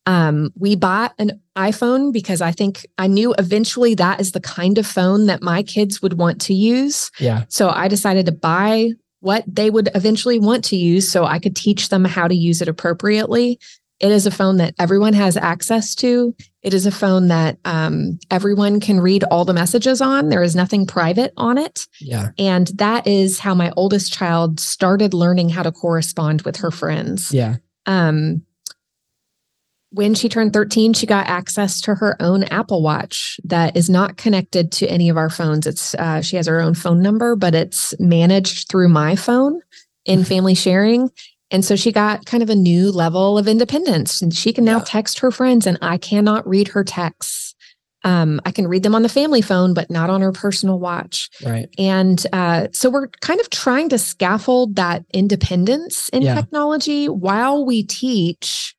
Um, we bought an iPhone because I think I knew eventually that is the kind of phone that my kids would want to use. yeah. So I decided to buy what they would eventually want to use so I could teach them how to use it appropriately. It is a phone that everyone has access to. It is a phone that um, everyone can read all the messages on. There is nothing private on it. Yeah. And that is how my oldest child started learning how to correspond with her friends. Yeah. Um, when she turned 13, she got access to her own Apple Watch that is not connected to any of our phones. It's uh, she has her own phone number, but it's managed through my phone in family sharing. And so she got kind of a new level of independence, and she can now Yeah. text her friends, and I cannot read her texts. Um, I can read them on the family phone, but not on her personal watch. Right. And uh, so we're kind of trying to scaffold that independence in Yeah. technology while we teach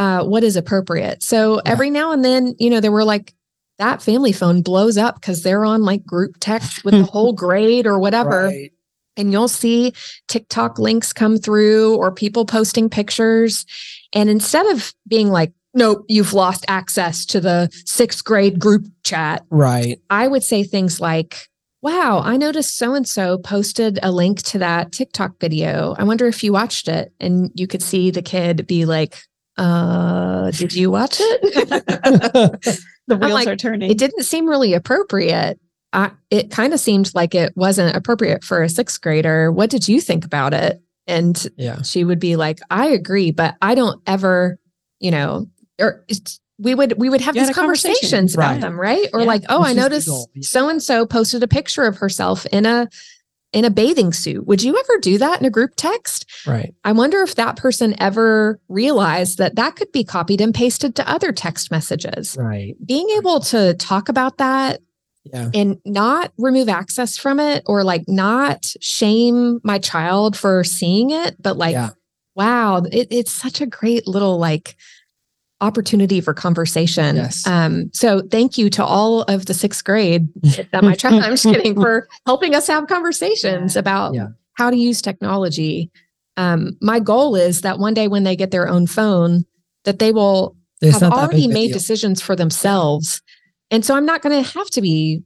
uh, what is appropriate. So Yeah. every now and then, you know, there were like that family phone blows up because they're on like group text with the whole grade or whatever. Right. And you'll see TikTok links come through or people posting pictures. And instead of being like, nope, you've lost access to the sixth grade group chat, Right. I would say things like, Wow, I noticed so and so posted a link to that TikTok video. I wonder if you watched it. And you could see the kid be like, uh, did you watch it? The wheels like, are turning. it didn't seem really appropriate. I, it kind of seemed like it wasn't appropriate for a sixth grader. What did you think about it? And yeah. she would be like, I agree, but I don't ever, you know, or we would we would have You these a conversation. conversations about Right. them, right? Or Yeah. like, oh, Which I is noticed so and so posted a picture of herself in a in a bathing suit. Would you ever do that in a group text? Right. I wonder if that person ever realized that that could be copied and pasted to other text messages. Right. Being able to talk about that Yeah. and not remove access from it or like not shame my child for seeing it, but like, Yeah. wow, it, it's such a great little like opportunity for conversation. Yes. Um, so thank you to all of the sixth grade that my child, I'm just kidding, for helping us have conversations about Yeah. how to use technology. Um, my goal is that one day when they get their own phone, that they will It's have not that big already made deal. decisions for themselves. And so I'm not going to have to be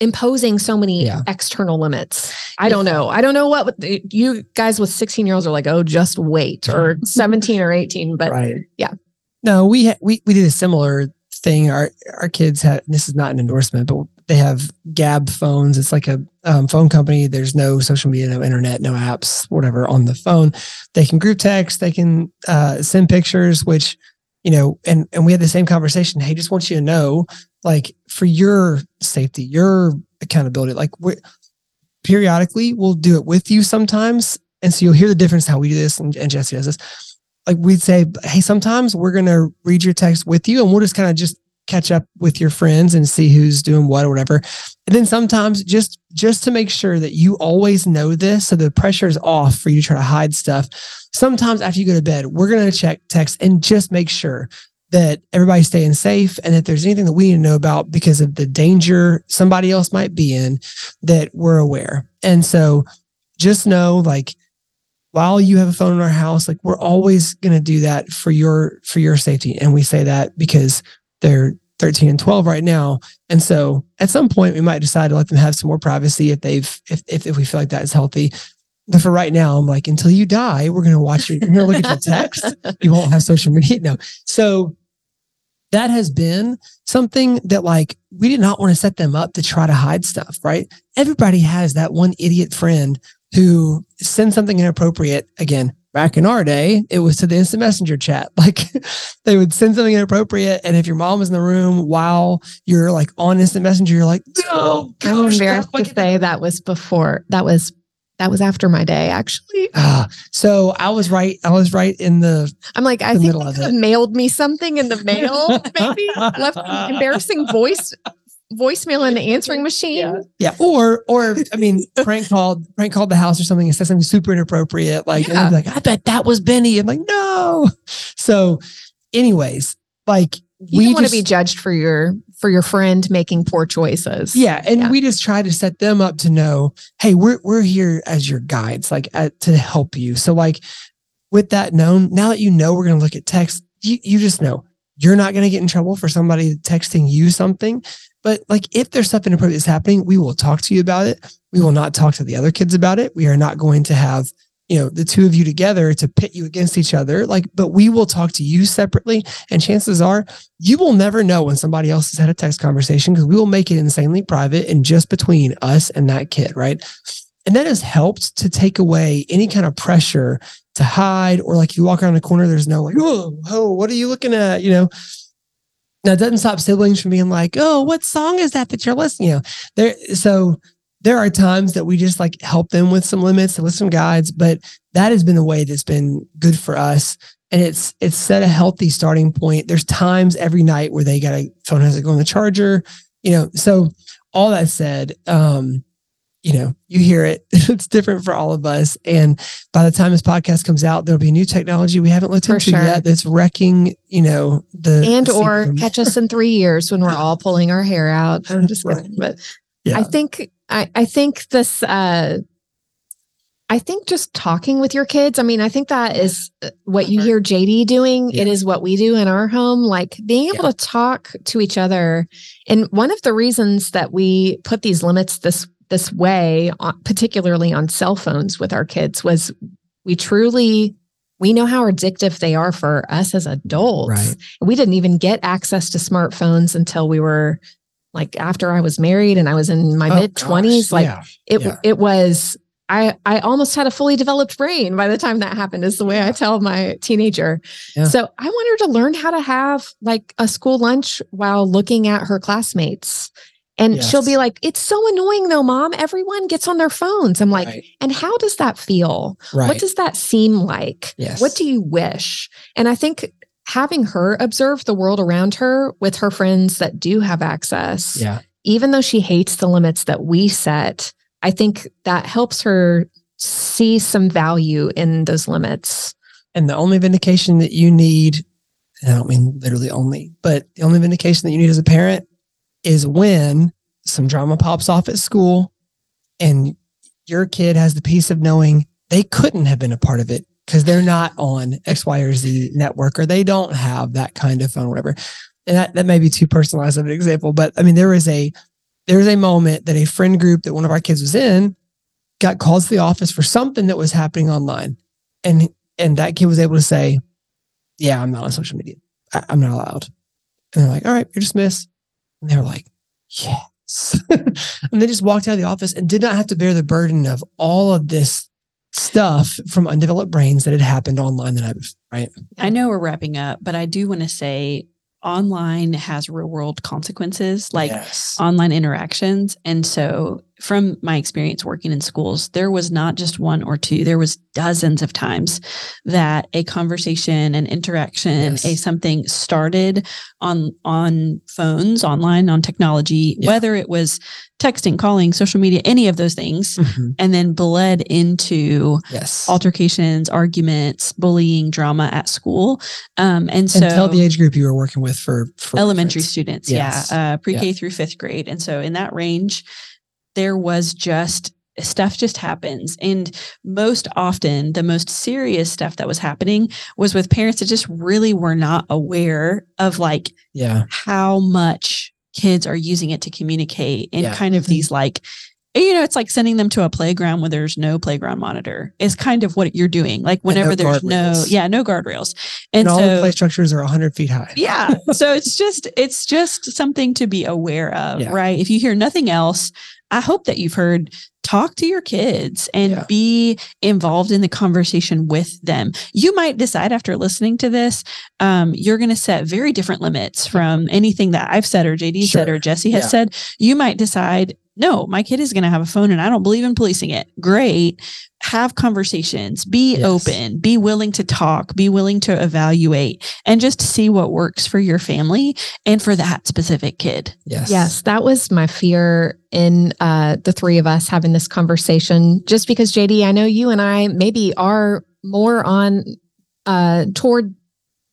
imposing so many Yeah. external limits. I don't know. I don't know what you guys with 16 year olds are like, oh, just wait, or 17 or 18. But right. yeah. No, we ha- we we did a similar thing. Our our kids had. This is not an endorsement, but they have Gabb phones. It's like a um, phone company. There's no social media, no internet, no apps, whatever on the phone. They can group text. They can uh, send pictures, which you know. And and we had the same conversation. Hey, just want you to know, like for your safety, your accountability, like we periodically we'll do it with you sometimes, and so you'll hear the difference how we do this, and, and Jesse does this like we'd say, hey, sometimes we're gonna read your text with you, and we'll just kind of just catch up with your friends and see who's doing what or whatever. And then sometimes just just to make sure that you always know this, so the pressure is off for you to try to hide stuff. Sometimes after you go to bed, we're gonna check text and just make sure that everybody's staying safe and that there's anything that we need to know about because of the danger somebody else might be in that we're aware. And so just know like while you have a phone in our house, like we're always going to do that for your for your safety. And we say that because they're 13 and 12 right now. And so at some point we might decide to let them have some more privacy if they've if if, if we feel like that is healthy. But for right now, I'm like, until you die, we're gonna watch your, you're gonna look at your text. You won't have social media. No. So that has been something that like we did not want to set them up to try to hide stuff, right? Everybody has that one idiot friend who send something inappropriate. Again, back in our day, it was to the instant messenger chat. Like they would send something inappropriate. And if your mom was in the room while you're like on instant messenger, you're like, oh, I'm embarrassed to say that was before. That was that was after my day, actually. Ah, so I was right. I was right in the I'm like, I The think middle they of it. mailed me something in the mail, maybe left embarrassing voice voicemail in the answering machine. yeah, yeah. or or I mean, prank called prank called the house or something and said something super inappropriate. Like, and Yeah. they'd like, I bet that was Benny. I'm like, no. So, anyways, like You we want to be judged for your for your friend making poor choices. Yeah, and Yeah. we just try to set them up to know, hey, we're we're here as your guides, like at, to help you. So, like with that known, now that you know we're going to look at text, you you just know you're not going to get in trouble for somebody texting you something. But like if there's stuff inappropriate that's happening, we will talk to you about it. We will not talk to the other kids about it. We are not going to have you know the two of you together to pit you against each other like but we will talk to you separately and chances are you will never know when somebody else has had a text conversation because we will make it insanely private and just between us and that kid, right? And that has helped to take away any kind of pressure to hide or like you walk around the corner, there's no like, oh, oh, what are you looking at? You know. Now it doesn't stop siblings from being like, oh, what song is that that you're listening? You know, there so there are times that we just like help them with some limits and with some guides, but that has been a way that's been good for us and it's it's set a healthy starting point. There's times every night where they got a phone has to go on the charger, you know. So all that said, um, you know, you hear it. it's different for all of us. And by the time this podcast comes out, there'll be new technology we haven't looked For into sure. yet that's wrecking, you know, the And the or system. catch us in three years when we're all pulling our hair out. I'm just kidding. But yeah. I think I, I think this uh I think just talking with your kids, I mean, I think that is uh, what you hear JD doing. Yeah. It is what we do in our home. Like being able to talk to each other. And one of the reasons that we put these limits this this way, uh, particularly on cell phones with our kids, was we truly we know how addictive they are for us as adults. Right. We didn't even get access to smartphones until we were like after I was married and I was in my Oh, mid 20s. Like yeah. it yeah. it was I I almost had a fully developed brain by the time that happened is the way I tell my teenager. Yeah. So I want her to learn how to have like a school lunch while looking at her classmates. And she'll be like, it's so annoying though, mom. Everyone gets on their phones. I'm like, right. and how does that feel? right. What does that seem like? Yes. What do you wish? And I think having her observe the world around her with her friends that do have access, yeah. even though she hates the limits that we set, I think that helps her see some value in those limits. And the only vindication that you need, and I don't mean literally only, but the only vindication that you need as a parent is when some drama pops off at school and your kid has the peace of knowing they couldn't have been a part of it because they're not on X, Y, or Z network or they don't have that kind of phone, whatever. And that, that may be too personalized of an example, but I mean, there was a there was a moment that a friend group that one of our kids was in got called to the office for something that was happening online. And and that kid was able to say, Yeah, I'm not on social media. I, I'm not allowed. And they're like, All right, you're dismissed. And they were like, Yes. and they just walked out of the office and did not have to bear the burden of all of this stuff from undeveloped brains that had happened online the night before, right? I know we're wrapping up, but I do want to say online has real world consequences like yes. online interactions. And so from my experience working in schools, there was not just one or two, there was dozens of times that a conversation, an interaction, Yes. a something started on on phones, online, on technology, Yeah. whether it was texting, calling, social media, any of those things, Mhm. and then bled into Yes. altercations, arguments, bullying, drama at school. Um, and so and tell the age group you were working with for, for elementary reference. students Yes. yeah uh, pre-k through fifth grade and so in that range there was just stuff just happens and most often the most serious stuff that was happening was with parents that just really were not aware of like Yeah. how much kids are using it to communicate and Yeah. kind of these like you know it's like sending them to a playground where there's no playground monitor is kind of what you're doing like no whenever there's no yeah no guardrails And, and, all so the play structures are 100 feet high. yeah so it's just it's just something to be aware of Yeah. right if you hear nothing else i hope that you've heard talk to your kids and Yeah. be involved in the conversation with them you might decide after listening to this um, you're going to set very different limits from anything that i've said or jd said or jesse has Yeah. said you might decide no my kid is going to have a phone and i don't believe in policing it great have conversations be Yes. open be willing to talk be willing to evaluate and just see what works for your family and for that specific kid Yes. Yes, that was my fear in uh, the three of us having this conversation. Just because, JD, I know you and I maybe are more on uh, toward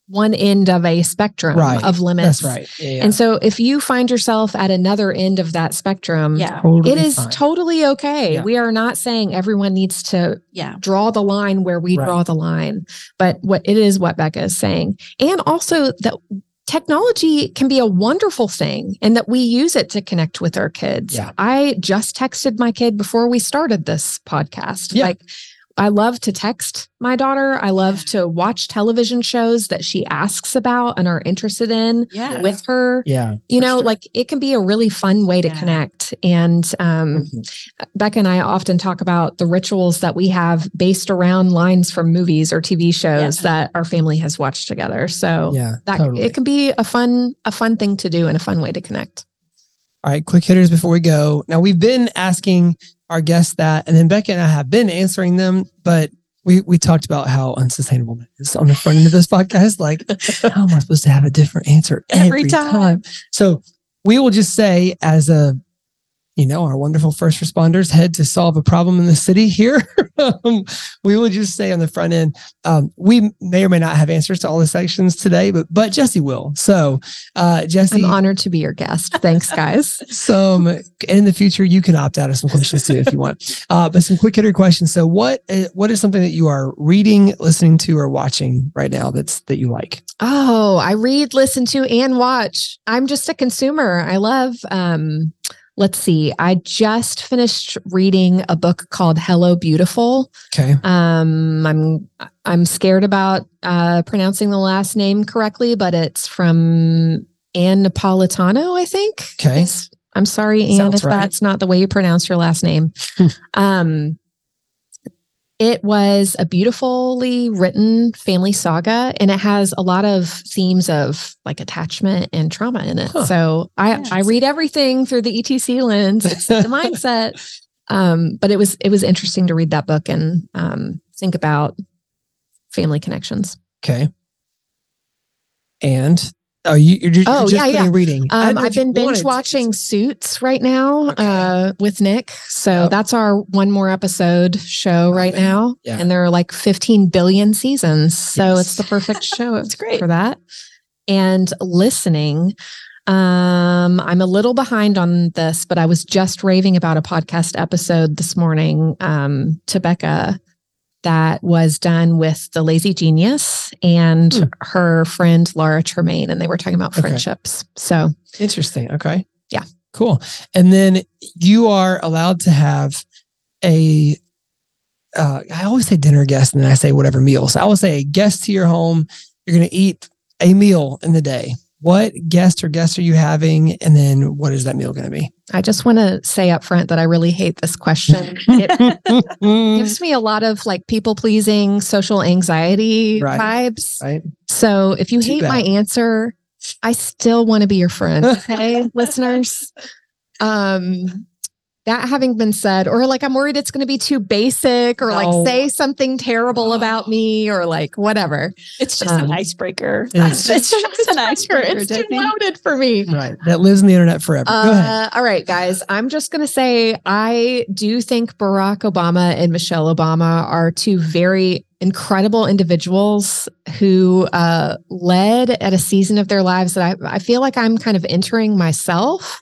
one end of a spectrum Right. of limits. That's right. Yeah. yeah. And so if you find yourself at another end of that spectrum, yeah Totally it is fine. totally okay. Yeah. We are not saying everyone needs to yeah draw the line where we Right. draw the line, but what it is what Becca is saying. And also that technology can be a wonderful thing and that we use it to connect with our kids. Yeah. I just texted my kid before we started this podcast. Yeah. Like I love to text my daughter. I love to watch television shows that she asks about and are interested in yeah with her. yeah. You know, sure. like it can be a really fun way to Yeah. connect. And um, Mhm. Becca and I often talk about the rituals that we have based around lines from movies or TV shows Yeah. that our family has watched together. So Yeah. that totally. it can be a fun, a fun thing to do and a fun way to connect. All right, quick hitters before we go. Now we've been asking our guests that, and then Becca and I have been answering them, but we we talked about how unsustainable it is on the front end of this podcast. Like, how am I supposed to have a different answer every, Every time? time. So we will just say, as a you know, our wonderful first responders head to solve a problem in the city here. um, we will just say on the front end, um, we may or may not have answers to all the sections today, but but Jesse will. So uh, Jesse, I'm honored to be your guest. Thanks, guys. some in the future you can opt out of some questions too if you want uh, but some quick hitter questions so what uh, what is something that you are reading listening to or watching right now that's that you like Oh, I read, listen to, and watch. I'm just a consumer. I love um let's see. I just finished reading a book called Hello Beautiful. okay Um I'm I'm scared about uh pronouncing the last name correctly, but it's from Ann Napolitano, I think. Okay. Is- I'm sorry, Ann, Sounds if right. that's not the way you pronounce your last name. um it was a beautifully written family saga and it has a lot of themes of like attachment and trauma in it. Huh. So I, I read everything through the ETC lens, it's the mindset. Um, but it was it was interesting to read that book and um, think about family connections. okay and oh you, you're just, Oh, you're just yeah, yeah. reading I Um, know I've been binge wanted to. watching Suits right now Okay. uh, with Nick. So Yep. that's our one more episode show right Okay. now. Yeah. And there are like 15 billion seasons. So Yes. it's the perfect show It's great. for that. And listening. Um, I'm a little behind on this, but I was just raving about a podcast episode this morning um, to Becca that was done with the Lazy Genius and Hmm. her friend Laura Tremaine, and they were talking about Okay. friendships. So interesting okay Yeah. cool and then you are allowed to have a uh, I always say dinner guest and then I say whatever meal. So I will say a guest to your home. You're going to eat a meal in the day. What guest or guests are you having? And then what is that meal going to be? I just want to say up front that I really hate this question. It gives me a lot of like people pleasing, social anxiety Right. vibes. right. So if you Too hate my answer, I still want to be your friend. Okay, listeners. Um, that having been said, or like I'm worried it's going to be too basic, or No. like say something terrible about me, or like whatever. It's just Um, an icebreaker. it's- It's, just an icebreaker. It's too Tiffany. loaded for me. Right. That lives in the internet forever. Go ahead. Uh, all right, guys. I'm just going to say I do think Barack Obama and Michelle Obama are two very incredible individuals who uh, led at a season of their lives that I, I feel like I'm kind of entering myself.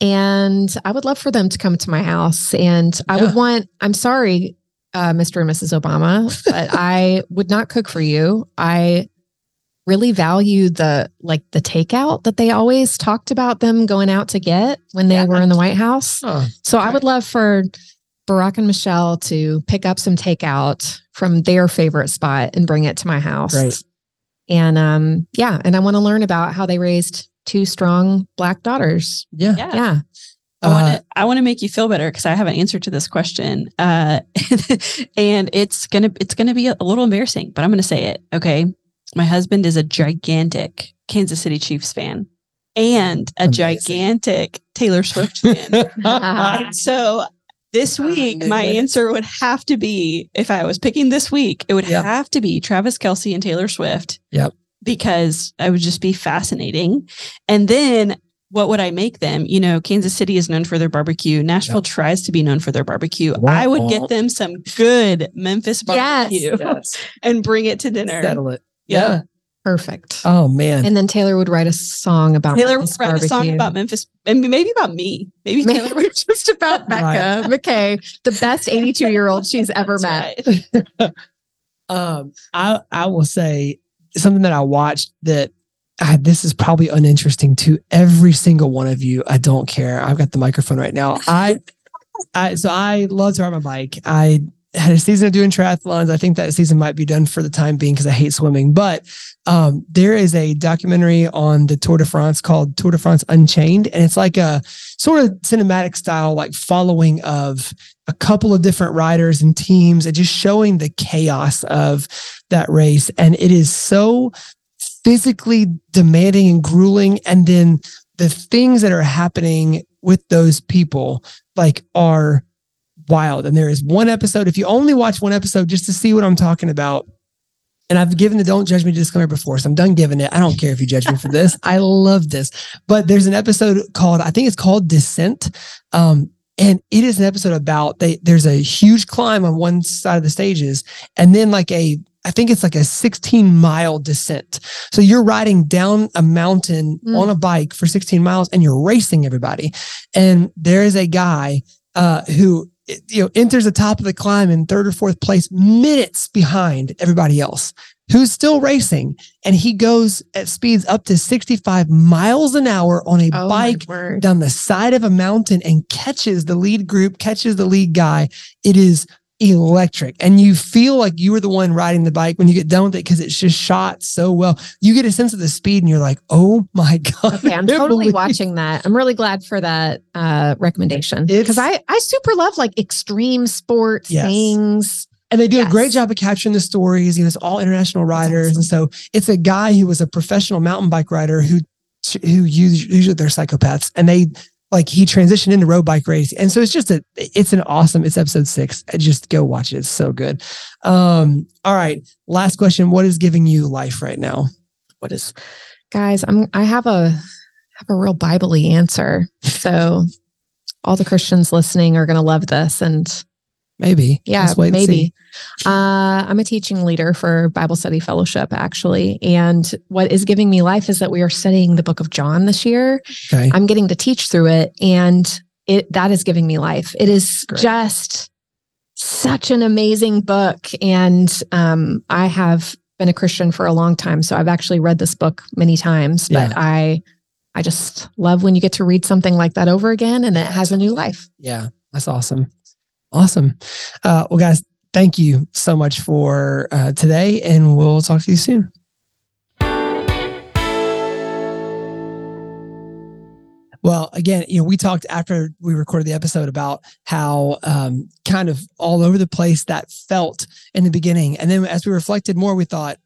And I would love for them to come to my house. And I Yeah. would want, I'm sorry, uh, Mr. and Mrs. Obama, but I would not cook for you. I really value the like the takeout that they always talked about them going out to get when they Yeah. were in the White House. Oh, So I would love for Barack and Michelle to pick up some takeout from their favorite spot and bring it to my house. Great. And um yeah, and I want to learn about how they raised two strong black daughters. yeah. Yeah. Yeah. I want Uh, to I want to make you feel better because I have an answer to this question, uh, and it's gonna it's gonna be a little embarrassing, but I'm gonna say it. Okay, my husband is a gigantic Kansas City Chiefs fan and a Amazing. gigantic Taylor Swift fan. So this week, my goodness. answer would have to be if I was picking this week, it would Yep. have to be Travis Kelce and Taylor Swift. Yep. Because I would just be fascinating. And then what would I make them? You know, Kansas City is known for their barbecue. Nashville Yep. tries to be known for their barbecue. Wah, I would get them some good Memphis barbecue Yes. and bring it to dinner. Settle it. Yeah. Yeah. Perfect. Oh man. And then Taylor would write a song about Taylor would Memphis write a song about Memphis and maybe about me. Maybe Maybe Taylor would just about Becca McKay, the best 82 year old she's ever met. Right. Um, I I will say something that I watched that I, this is probably uninteresting to every single one of you. I don't care. I've got the microphone right now. I, I so I love to ride my bike. I had a season of doing triathlons. I think that season might be done for the time being because I hate swimming. But um, there is a documentary on the Tour de France called Tour de France Unchained, and it's like a sort of cinematic style, like following of a couple of different riders and teams, and just showing the chaos of that race. And it is so physically demanding and grueling. And then the things that are happening with those people, like, are wild. And there is one episode, if you only watch one episode just to see what I'm talking about. And I've given the don't judge me disclaimer before, so I'm done giving it. I don't care if you judge me for this. I love this. But there's an episode called, I think it's called Descent. Um, and it is an episode about they there's a huge climb on one side of the stages, and then like a I think it's like a 16 mile descent. So you're riding down a mountain Mm. on a bike for 16 miles and you're racing everybody. And there is a guy uh, who you know enters the top of the climb in third or fourth place, minutes behind everybody else, who's still racing, and he goes at speeds up to 65 miles an hour on a Oh bike down the side of a mountain and catches the lead group, catches the lead guy. It is electric. And you feel like you were the one riding the bike when you get done with it because it's just shot so well. You get a sense of the speed and you're like, oh my God. Okay, I'm totally believe- watching that. I'm really glad for that uh, recommendation because I I super love like extreme sports Yes. things. And they do a great job of capturing the stories. You know, it's all international riders. awesome. And so it's a guy who was a professional mountain bike rider who who usually they're psychopaths and they like he transitioned into road bike racing. And so it's just a it's an awesome, it's episode six. Just go watch it. It's so good. Um, all right. Last question. What is giving you life right now? What is Guys, I'm I have a have a real biblically answer. So all the Christians listening are going to love this and maybe? Yeah, maybe. Uh, I'm a teaching leader for Bible Study Fellowship, actually. And what is giving me life is that we are studying the book of John this year. Okay. I'm getting to teach through it, and it that is giving me life. It is Great. just such an amazing book. And um, I have been a Christian for a long time. So I've actually read this book many times, but Yeah. I I just love when you get to read something like that over again and it has a new life. Yeah, that's awesome. Awesome. Uh, well, guys, thank you so much for uh, today, and we'll talk to you soon. Well, again, you know, we talked after we recorded the episode about how um, kind of all over the place that felt in the beginning. And then as we reflected more, we thought,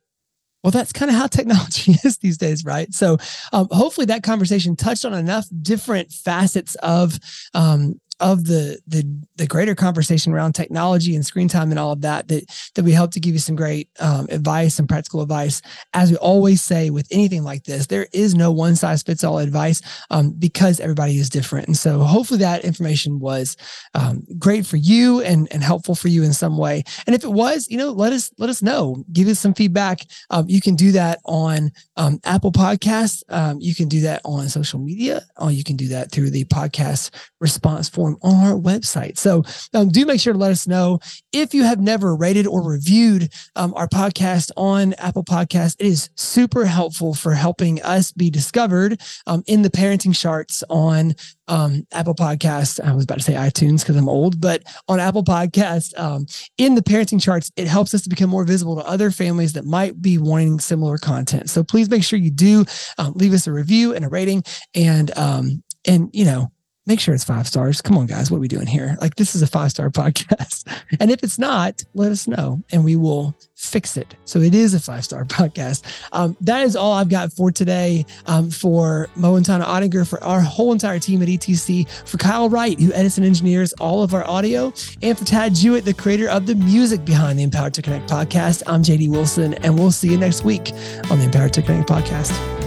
well, that's kind of how technology is these days, right? So um, hopefully that conversation touched on enough different facets of um, of the the the greater conversation around technology and screen time and all of that that that we hope to give you some great um, advice and practical advice. As we always say with anything like this, there is no one size fits all advice um, because everybody is different. And so hopefully that information was um, great for you and and helpful for you in some way. And if it was, you know, let us let us know. Give us some feedback. Um, you can do that on um, Apple Podcasts. Um, you can do that on social media, or you can do that through the podcast response form on our website. So um, do make sure to let us know if you have never rated or reviewed um, our podcast on Apple Podcasts. It is super helpful for helping us be discovered um, in the parenting charts on um, Apple Podcast. I was about to say iTunes because I'm old, but on Apple Podcast, um, in the parenting charts, it helps us to become more visible to other families that might be wanting similar content. So please make sure you do um, leave us a review and a rating, and um, and you know make sure it's five stars. Come on, guys, what are we doing here? Like, this is a five star podcast. and if it's not, let us know and we will fix it. So it is a five star podcast. Um, that is all I've got for today um, for Mo and Tana Ottinger, for our whole entire team at ETC, for Kyle Wright, who edits and engineers all of our audio, and for Tad Jewett, the creator of the music behind the Empowered to Connect podcast. I'm JD Wilson, and we'll see you next week on the Empowered to Connect podcast.